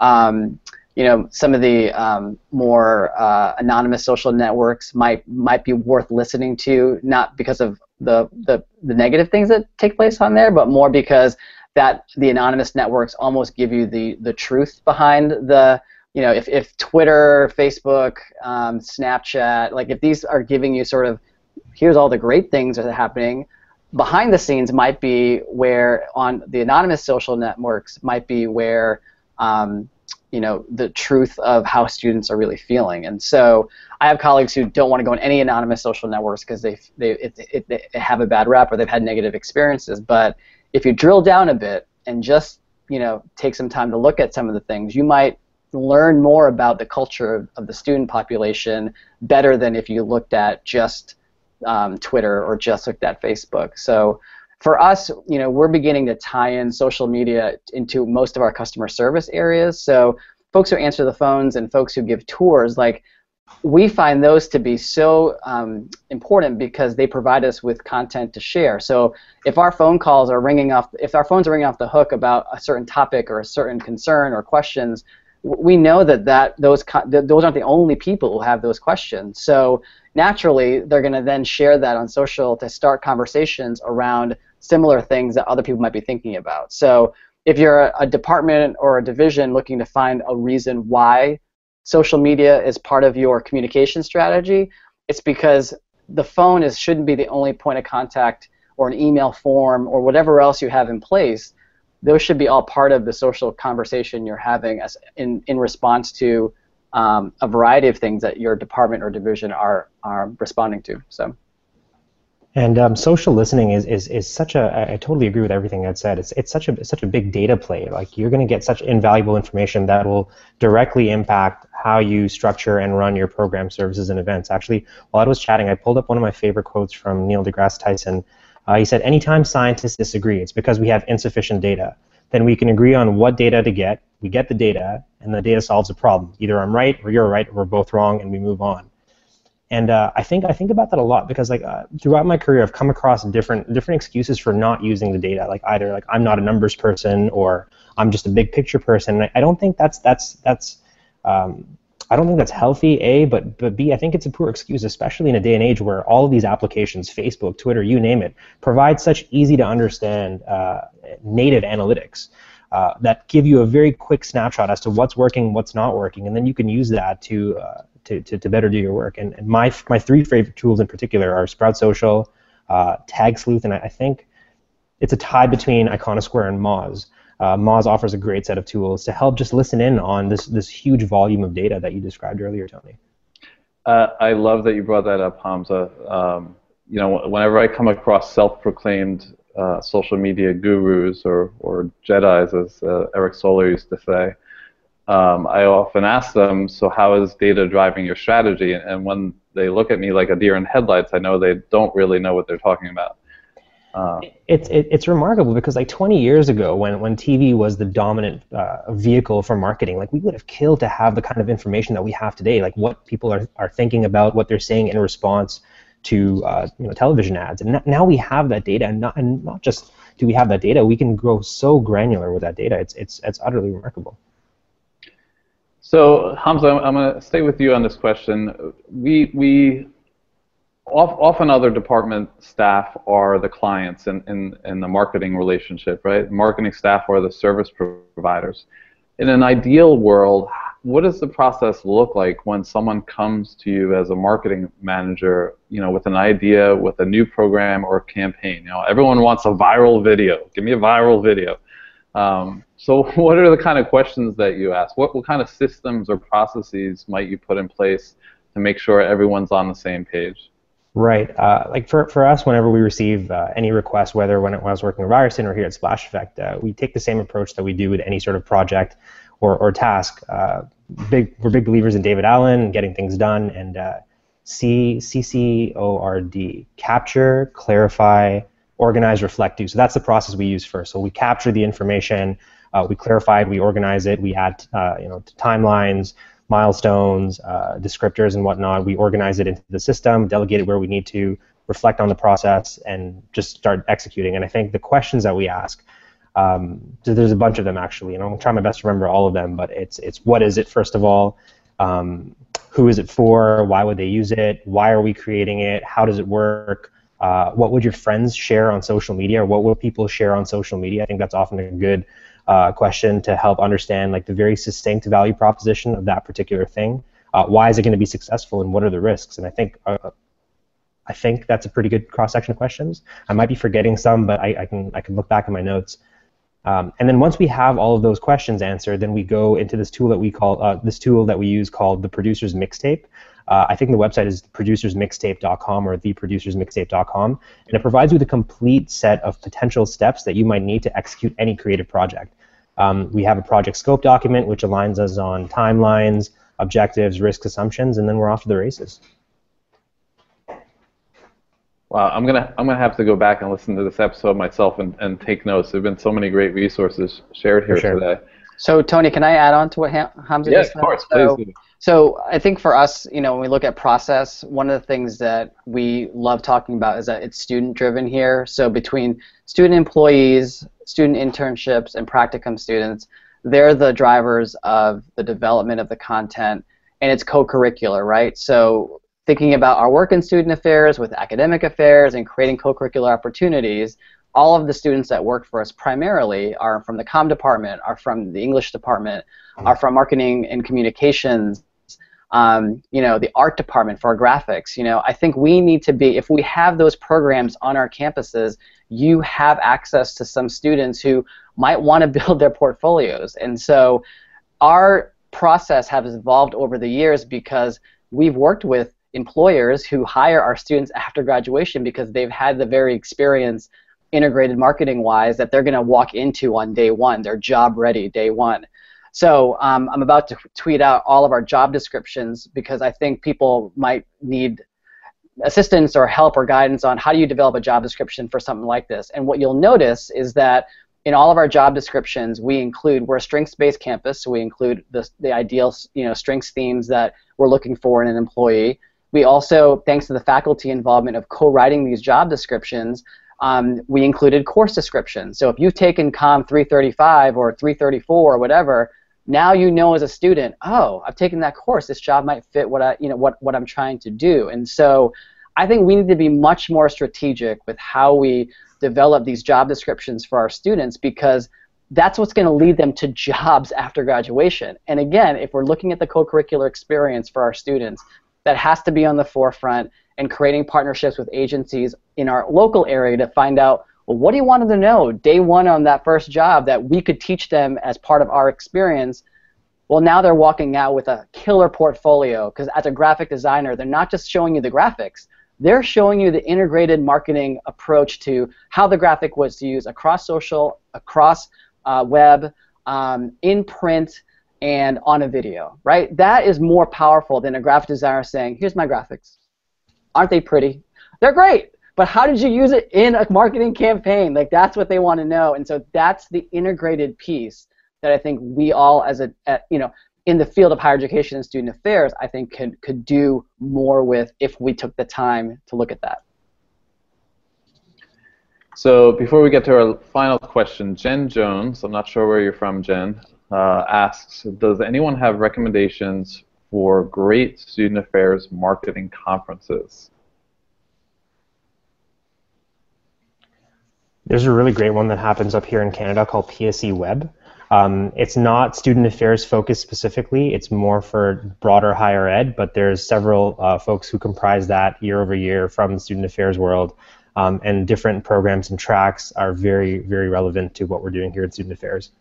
[SPEAKER 2] Um, you know, some of the um, more uh, anonymous social networks might might be worth listening to, not because of the, the the negative things that take place on there, but more because that the anonymous networks almost give you the the truth behind the you know, if, if Twitter, Facebook, um, Snapchat, like if these are giving you sort of, here's all the great things that are happening, behind the scenes might be where on the anonymous social networks might be where, um, you know, the truth of how students are really feeling. And so I have colleagues who don't want to go on any anonymous social networks because they they it, it, they have a bad rap or they've had negative experiences. But if you drill down a bit and just you know take some time to look at some of the things, you might learn more about the culture of, of the student population better than if you looked at just um, Twitter or just looked at Facebook. So for us, you know, we're beginning to tie in social media into most of our customer service areas. So folks who answer the phones and folks who give tours, like we find those to be so um, important because they provide us with content to share. So if our phone calls are ringing off, if our phones are ringing off the hook about a certain topic or a certain concern or questions, we know that, that those those aren't the only people who have those questions. So naturally, they're going to then share that on social to start conversations around similar things that other people might be thinking about. So if you're a, a department or a division looking to find a reason why social media is part of your communication strategy, it's because the phone is shouldn't be the only point of contact or an email form or whatever else you have in place those should be all part of the social conversation you're having as in, in response to um, a variety of things that your department or division are, are responding to. So.
[SPEAKER 3] And um, social listening is, is, is such a I totally agree with everything that said. It's it's such a such a big data play. Like you're going to get such invaluable information that will directly impact how you structure and run your program services and events. Actually, while I was chatting, I pulled up one of my favorite quotes from Neil deGrasse Tyson. Uh, he said, anytime scientists disagree, it's because we have insufficient data. Then we can agree on what data to get. We get the data, and the data solves the problem. Either I'm right, or you're right, or we're both wrong, and we move on. And uh, I think I think about that a lot because like uh, throughout my career, I've come across different different excuses for not using the data. Like either like I'm not a numbers person, or I'm just a big picture person. And I, I don't think that's that's that's um, I don't think that's healthy, A, but, but B, I think it's a poor excuse, especially in a day and age where all of these applications, Facebook, Twitter, you name it, provide such easy to understand uh, native analytics. Uh, that give you a very quick snapshot as to what's working, what's not working, and then you can use that to uh, to, to, to, better do your work. And, and, my my three favorite tools in particular are Sprout Social, uh, Tag Sleuth, and I, I, think it's a tie between Iconosquare and Moz. Uh, Moz offers a great set of tools to help just listen in on this this huge volume of data that you described earlier, Tony.
[SPEAKER 1] Uh, I love that you brought that up, Hamza. Um, you know, whenever I come across self-proclaimed uh, social media gurus or, or Jedi's, as uh, Eric Stoller used to say, um, I often ask them, so how is data driving your strategy? And when they look at me like a deer in headlights, I know they don't really know what they're talking about.
[SPEAKER 3] Uh, it's it, it's remarkable because like 20 years ago, when when TV was the dominant uh, vehicle for marketing, like we would have killed to have the kind of information that we have today, like what people are, are thinking about, what they're saying in response to uh, you know television ads, and now we have that data, and not and not just do we have that data, we can grow so granular with that data. It's it's it's utterly remarkable.
[SPEAKER 1] So Hamza, I'm going to stay with you on this question. We we often other department staff are the clients in, in, in the marketing relationship, right? Marketing staff are the service providers. In an ideal world, what does the process look like when someone comes to you as a marketing manager, you know, with an idea, with a new program or campaign? You know, everyone wants a viral video. Give me a viral video. Um, so what are the kind of questions that you ask? What, what kind of systems or processes might you put in place to make sure everyone's on the same page?
[SPEAKER 3] Right. Uh, like for, for us, whenever we receive uh, any request, whether when, it, when I was working at Ryerson or here at Splash Effect, uh, we take the same approach that we do with any sort of project or, or task. Uh, big, we're big believers in David Allen, getting things done, and uh, C C C O R D capture, clarify, organize, reflect, do. So that's the process we use first. So we capture the information, uh, we clarify it, we organize it, we add you know timelines, milestones, uh, descriptors, and whatnot. We organize it into the system, delegate it where we need to, reflect on the process, and just start executing. And I think the questions that we ask. Um, there's a bunch of them actually, and I'm trying my best to remember all of them. But it's it's what is it first of all, um, who is it for, why would they use it, why are we creating it, how does it work, uh, what would your friends share on social media, or what will people share on social media? I think that's often a good uh, question to help understand like the very succinct value proposition of that particular thing. Uh, why is it going to be successful, and what are the risks? And I think uh, I think that's a pretty good cross section of questions. I might be forgetting some, but I, I can I can look back in my notes. Um, and then once we have all of those questions answered, then we go into this tool that we call uh, this tool that we use called the producer's mixtape. Uh, I think the website is producersmixtape.com or theproducersmixtape.com, and it provides you with a complete set of potential steps that you might need to execute any creative project. Um, we have a project scope document which aligns us on timelines, objectives, risk assumptions, and then we're off to the races.
[SPEAKER 1] Wow, I'm gonna I'm gonna have to go back and listen to this episode myself and, and take notes. There've been so many great resources shared here sure. today.
[SPEAKER 2] So Tony, can I add on to what Hamza
[SPEAKER 1] yes, just said? Yes, of course, so, please.
[SPEAKER 2] So I think for us, you know, when we look at process, one of the things that we love talking about is that it's student driven here. So between student employees, student internships, and practicum students, they're the drivers of the development of the content, and it's co-curricular, right? So thinking about our work in student affairs with academic affairs and creating co-curricular opportunities, all of the students that work for us primarily are from the com department, are from the English department, are from marketing and communications, um, you know, the art department for our graphics. You know, I think we need to be, if we have those programs on our campuses, you have access to some students who might want to build their portfolios. And so our process has evolved over the years because we've worked with employers who hire our students after graduation because they've had the very experience integrated marketing wise that they're going to walk into on day one. They're job ready day one. So um, I'm about to tweet out all of our job descriptions because I think people might need assistance or help or guidance on how do you develop a job description for something like this. And what you'll notice is that in all of our job descriptions, we include we're a strengths-based campus, so we include the, the ideal you know strengths themes that we're looking for in an employee. We also, thanks to the faculty involvement of co-writing these job descriptions, um, we included course descriptions. So if you've taken COM 335 or 334 or whatever, now you know as a student, oh, I've taken that course. This job might fit what I, you know, what, what I'm trying to do. And so I think we need to be much more strategic with how we develop these job descriptions for our students because that's what's going to lead them to jobs after graduation. And again, if we're looking at the co-curricular experience for our students, that has to be on the forefront and creating partnerships with agencies in our local area to find out well, what do you want them to know day one on that first job that we could teach them as part of our experience? Well, now they're walking out with a killer portfolio because as a graphic designer, they're not just showing you the graphics, they're showing you the integrated marketing approach to how the graphic was used across social, across uh, web, um, in print, and on a video, right? That is more powerful than a graphic designer saying, here's my graphics. Aren't they pretty? They're great. But how did you use it in a marketing campaign? Like that's what they want to know. And so that's the integrated piece that I think we all as a, you know, in the field of higher education and student affairs, I think could, could do more with if we took the time to look at that.
[SPEAKER 1] So before we get to our final question, Jen Jones, I'm not sure where you're from, Jen, uh, asks, does anyone have recommendations for great student affairs marketing conferences?
[SPEAKER 3] There's a really great one that happens up here in Canada called PSE Web. Um, it's not student affairs focused specifically. It's more for broader higher ed, but there's several uh, folks who comprise that year over year from the student affairs world. Um, and different programs and tracks are very, very relevant to what we're doing here in student affairs.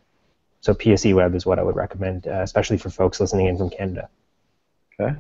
[SPEAKER 3] So PSE Web is what I would recommend, uh, especially for folks listening in from Canada.
[SPEAKER 1] Okay.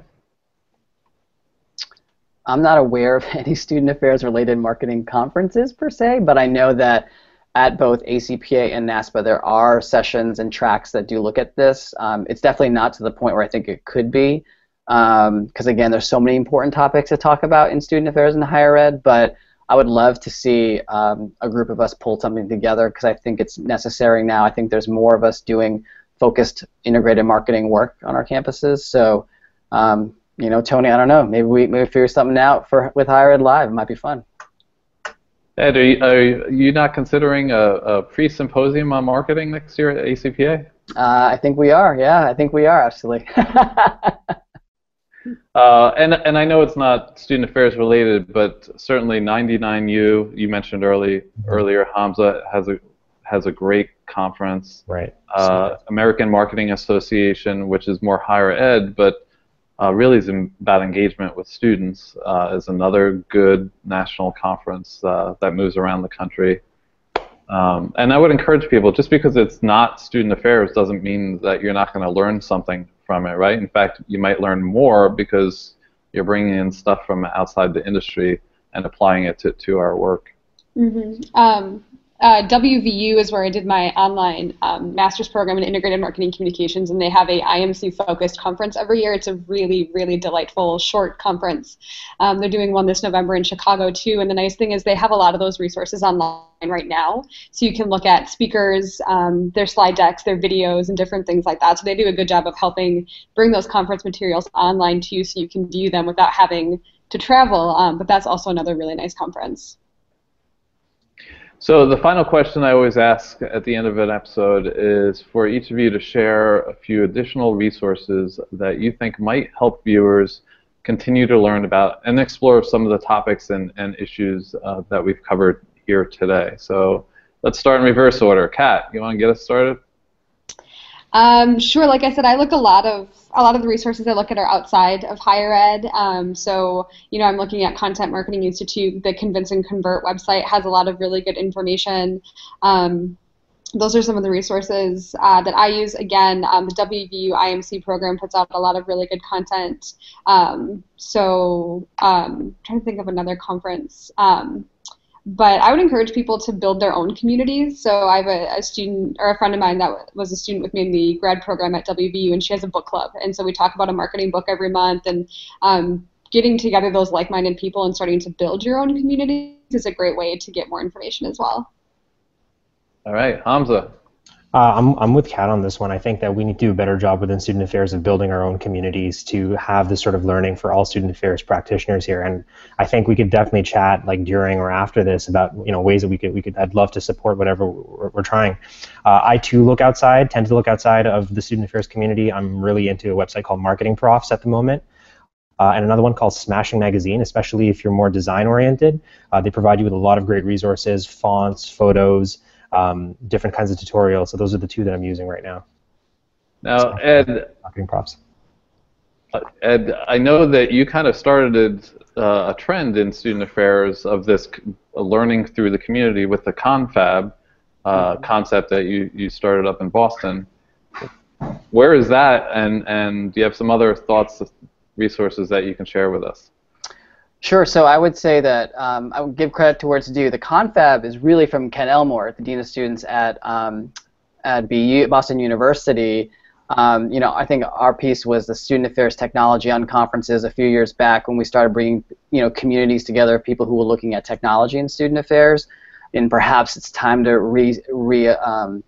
[SPEAKER 2] I'm not aware of any student affairs related marketing conferences per se, but I know that at both ACPA and NASPA there are sessions and tracks that do look at this. Um, it's definitely not to the point where I think it could be, because um, again, there's so many important topics to talk about in student affairs and higher ed, but I would love to see um, a group of us pull something together because I think it's necessary now. I think there's more of us doing focused integrated marketing work on our campuses. So um, you know, Tony, I don't know. Maybe we maybe figure something out for with Higher Ed Live. It might be fun.
[SPEAKER 1] Ed, are you, are you not considering a, a pre-symposium on marketing next year at ACPA?
[SPEAKER 2] Uh, I think we are. Yeah, I think we are absolutely.
[SPEAKER 1] uh, and and I know it's not student affairs related, but certainly 99U you mentioned early earlier. Hamza has a has a great conference.
[SPEAKER 3] Right.
[SPEAKER 1] Uh, American Marketing Association, which is more higher ed, but uh, really is about engagement with students uh, is another good national conference uh, that moves around the country. Um, and I would encourage people, just because it's not student affairs doesn't mean that you're not going to learn something from it, right? In fact, you might learn more because you're bringing in stuff from outside the industry and applying it to, to our work.
[SPEAKER 4] Mm-hmm. Um, uh, WVU is where I did my online um, master's program in integrated marketing communications, and they have a IMC focused conference every year. It's a really, really delightful short conference. Um, they're doing one this November in Chicago too, and the nice thing is they have a lot of those resources online right now, so you can look at speakers, um, their slide decks, their videos, and different things like that. So they do a good job of helping bring those conference materials online to you, so you can view them without having to travel. Um, but that's also another really nice conference.
[SPEAKER 1] So the final question I always ask at the end of an episode is for each of you to share a few additional resources that you think might help viewers continue to learn about and explore some of the topics and, and issues uh, that we've covered here today. So let's start in reverse order. Kat, you want to get us started?
[SPEAKER 4] Um, sure. Like I said, I look a lot of a lot of the resources I look at are outside of higher ed. Um, so you know, I'm looking at Content Marketing Institute. The Convince and Convert website has a lot of really good information. Um, those are some of the resources uh, that I use. Again, um, the WVU IMC program puts out a lot of really good content. Um, so, um, trying to think of another conference. Um, but I would encourage people to build their own communities. So I have a, a, student or a friend of mine that was a student with me in the grad program at WVU, and she has a book club. And so we talk about a marketing book every month, and um, getting together those like-minded people and starting to build your own community is a great way to get more information as well.
[SPEAKER 1] All right, Hamza.
[SPEAKER 3] Uh, I'm, I'm with Kat on this one. I think that we need to do a better job within student affairs of building our own communities to have this sort of learning for all student affairs practitioners here. And I think we could definitely chat like during or after this about you know ways that we could we could. I'd love to support whatever we're, we're trying. Uh, I too look outside, tend to look outside of the student affairs community. I'm really into a website called Marketing Profs at the moment. Uh, and another one called Smashing Magazine, especially if you're more design oriented. Uh, they provide you with a lot of great resources, fonts, photos, um, different kinds of tutorials. So those are the two that I'm using right now.
[SPEAKER 1] Now, Ed,
[SPEAKER 3] marketing profs.
[SPEAKER 1] Uh, Ed, I know that you kind of started uh, a trend in student affairs of this learning through the community with the confab uh, mm-hmm. concept that you, you started up in Boston. Where is that, and, and do you have some other thoughts, resources that you can share with us?
[SPEAKER 2] Sure. So I would say that um, I would give credit to where it's due. The confab is really from Ken Elmore, the dean of students at um, at BU, Boston University. Um, you know, I think our piece was the Student Affairs Technology Unconferences a few years back when we started bringing you know communities together, of people who were looking at technology and student affairs, and perhaps it's time to re, re um,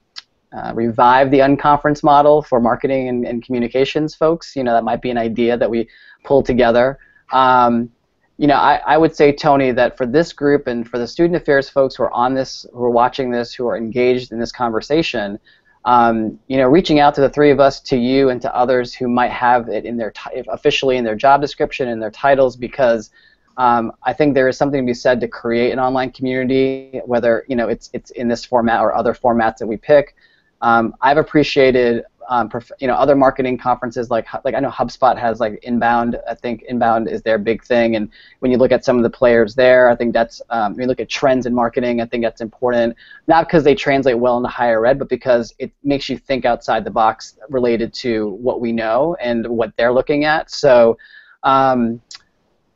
[SPEAKER 2] uh, revive the unconference model for marketing and, and, communications folks. You know, that might be an idea that we pull together. Um, you know, I, I would say, Tony, that for this group and for the student affairs folks who are on this, who are watching this, who are engaged in this conversation, um, you know, reaching out to the three of us, to you, and to others who might have it in their t- officially in their job description and their titles, because um, I think there is something to be said to create an online community, whether you know it's it's in this format or other formats that we pick. Um, I've appreciated um, you know other marketing conferences like like I know HubSpot has like Inbound. I think Inbound is their big thing, and when you look at some of the players there, I think that's um, when you look at trends in marketing. I think that's important, not because they translate well into higher ed, but because it makes you think outside the box related to what we know and what they're looking at. So. Um,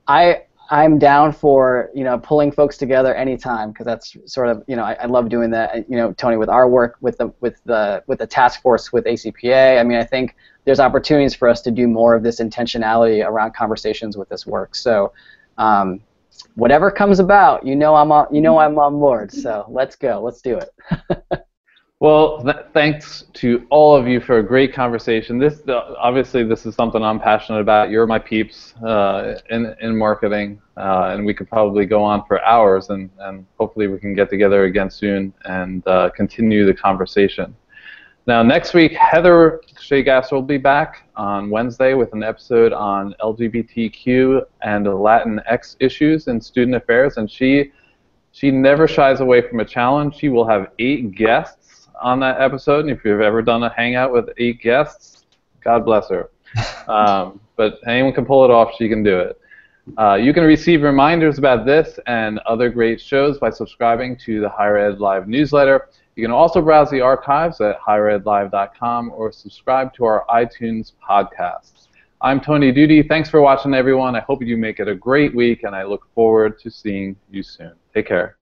[SPEAKER 2] I I'm down for you know pulling folks together anytime because that's sort of you know I, I, love doing that you know Tony with our work with the with the with the task force with ACPA I mean I think there's opportunities for us to do more of this intentionality around conversations with this work. So um, whatever comes about you know I'm on you know I'm on board. So let's go. Let's do it
[SPEAKER 1] Well, th thanks to all of you for a great conversation. This uh, obviously this is something I'm passionate about. You're my peeps uh, in in marketing, uh, and we could probably go on for hours, and and hopefully we can get together again soon and uh, continue the conversation. Now, next week, Heather Shea will be back on Wednesday with an episode on LGBTQ and Latinx issues in student affairs, and she she never shies away from a challenge. She will have eight guests on that episode, and if you've ever done a hangout with eight guests, God bless her. Um, but anyone can pull it off. She can do it. Uh, you can receive reminders about this and other great shows by subscribing to the Higher Ed Live newsletter. You can also browse the archives at higheredlive.com or subscribe to our iTunes podcasts. I'm Tony Doody. Thanks for watching, everyone. I hope you make it a great week, and I look forward to seeing you soon. Take care.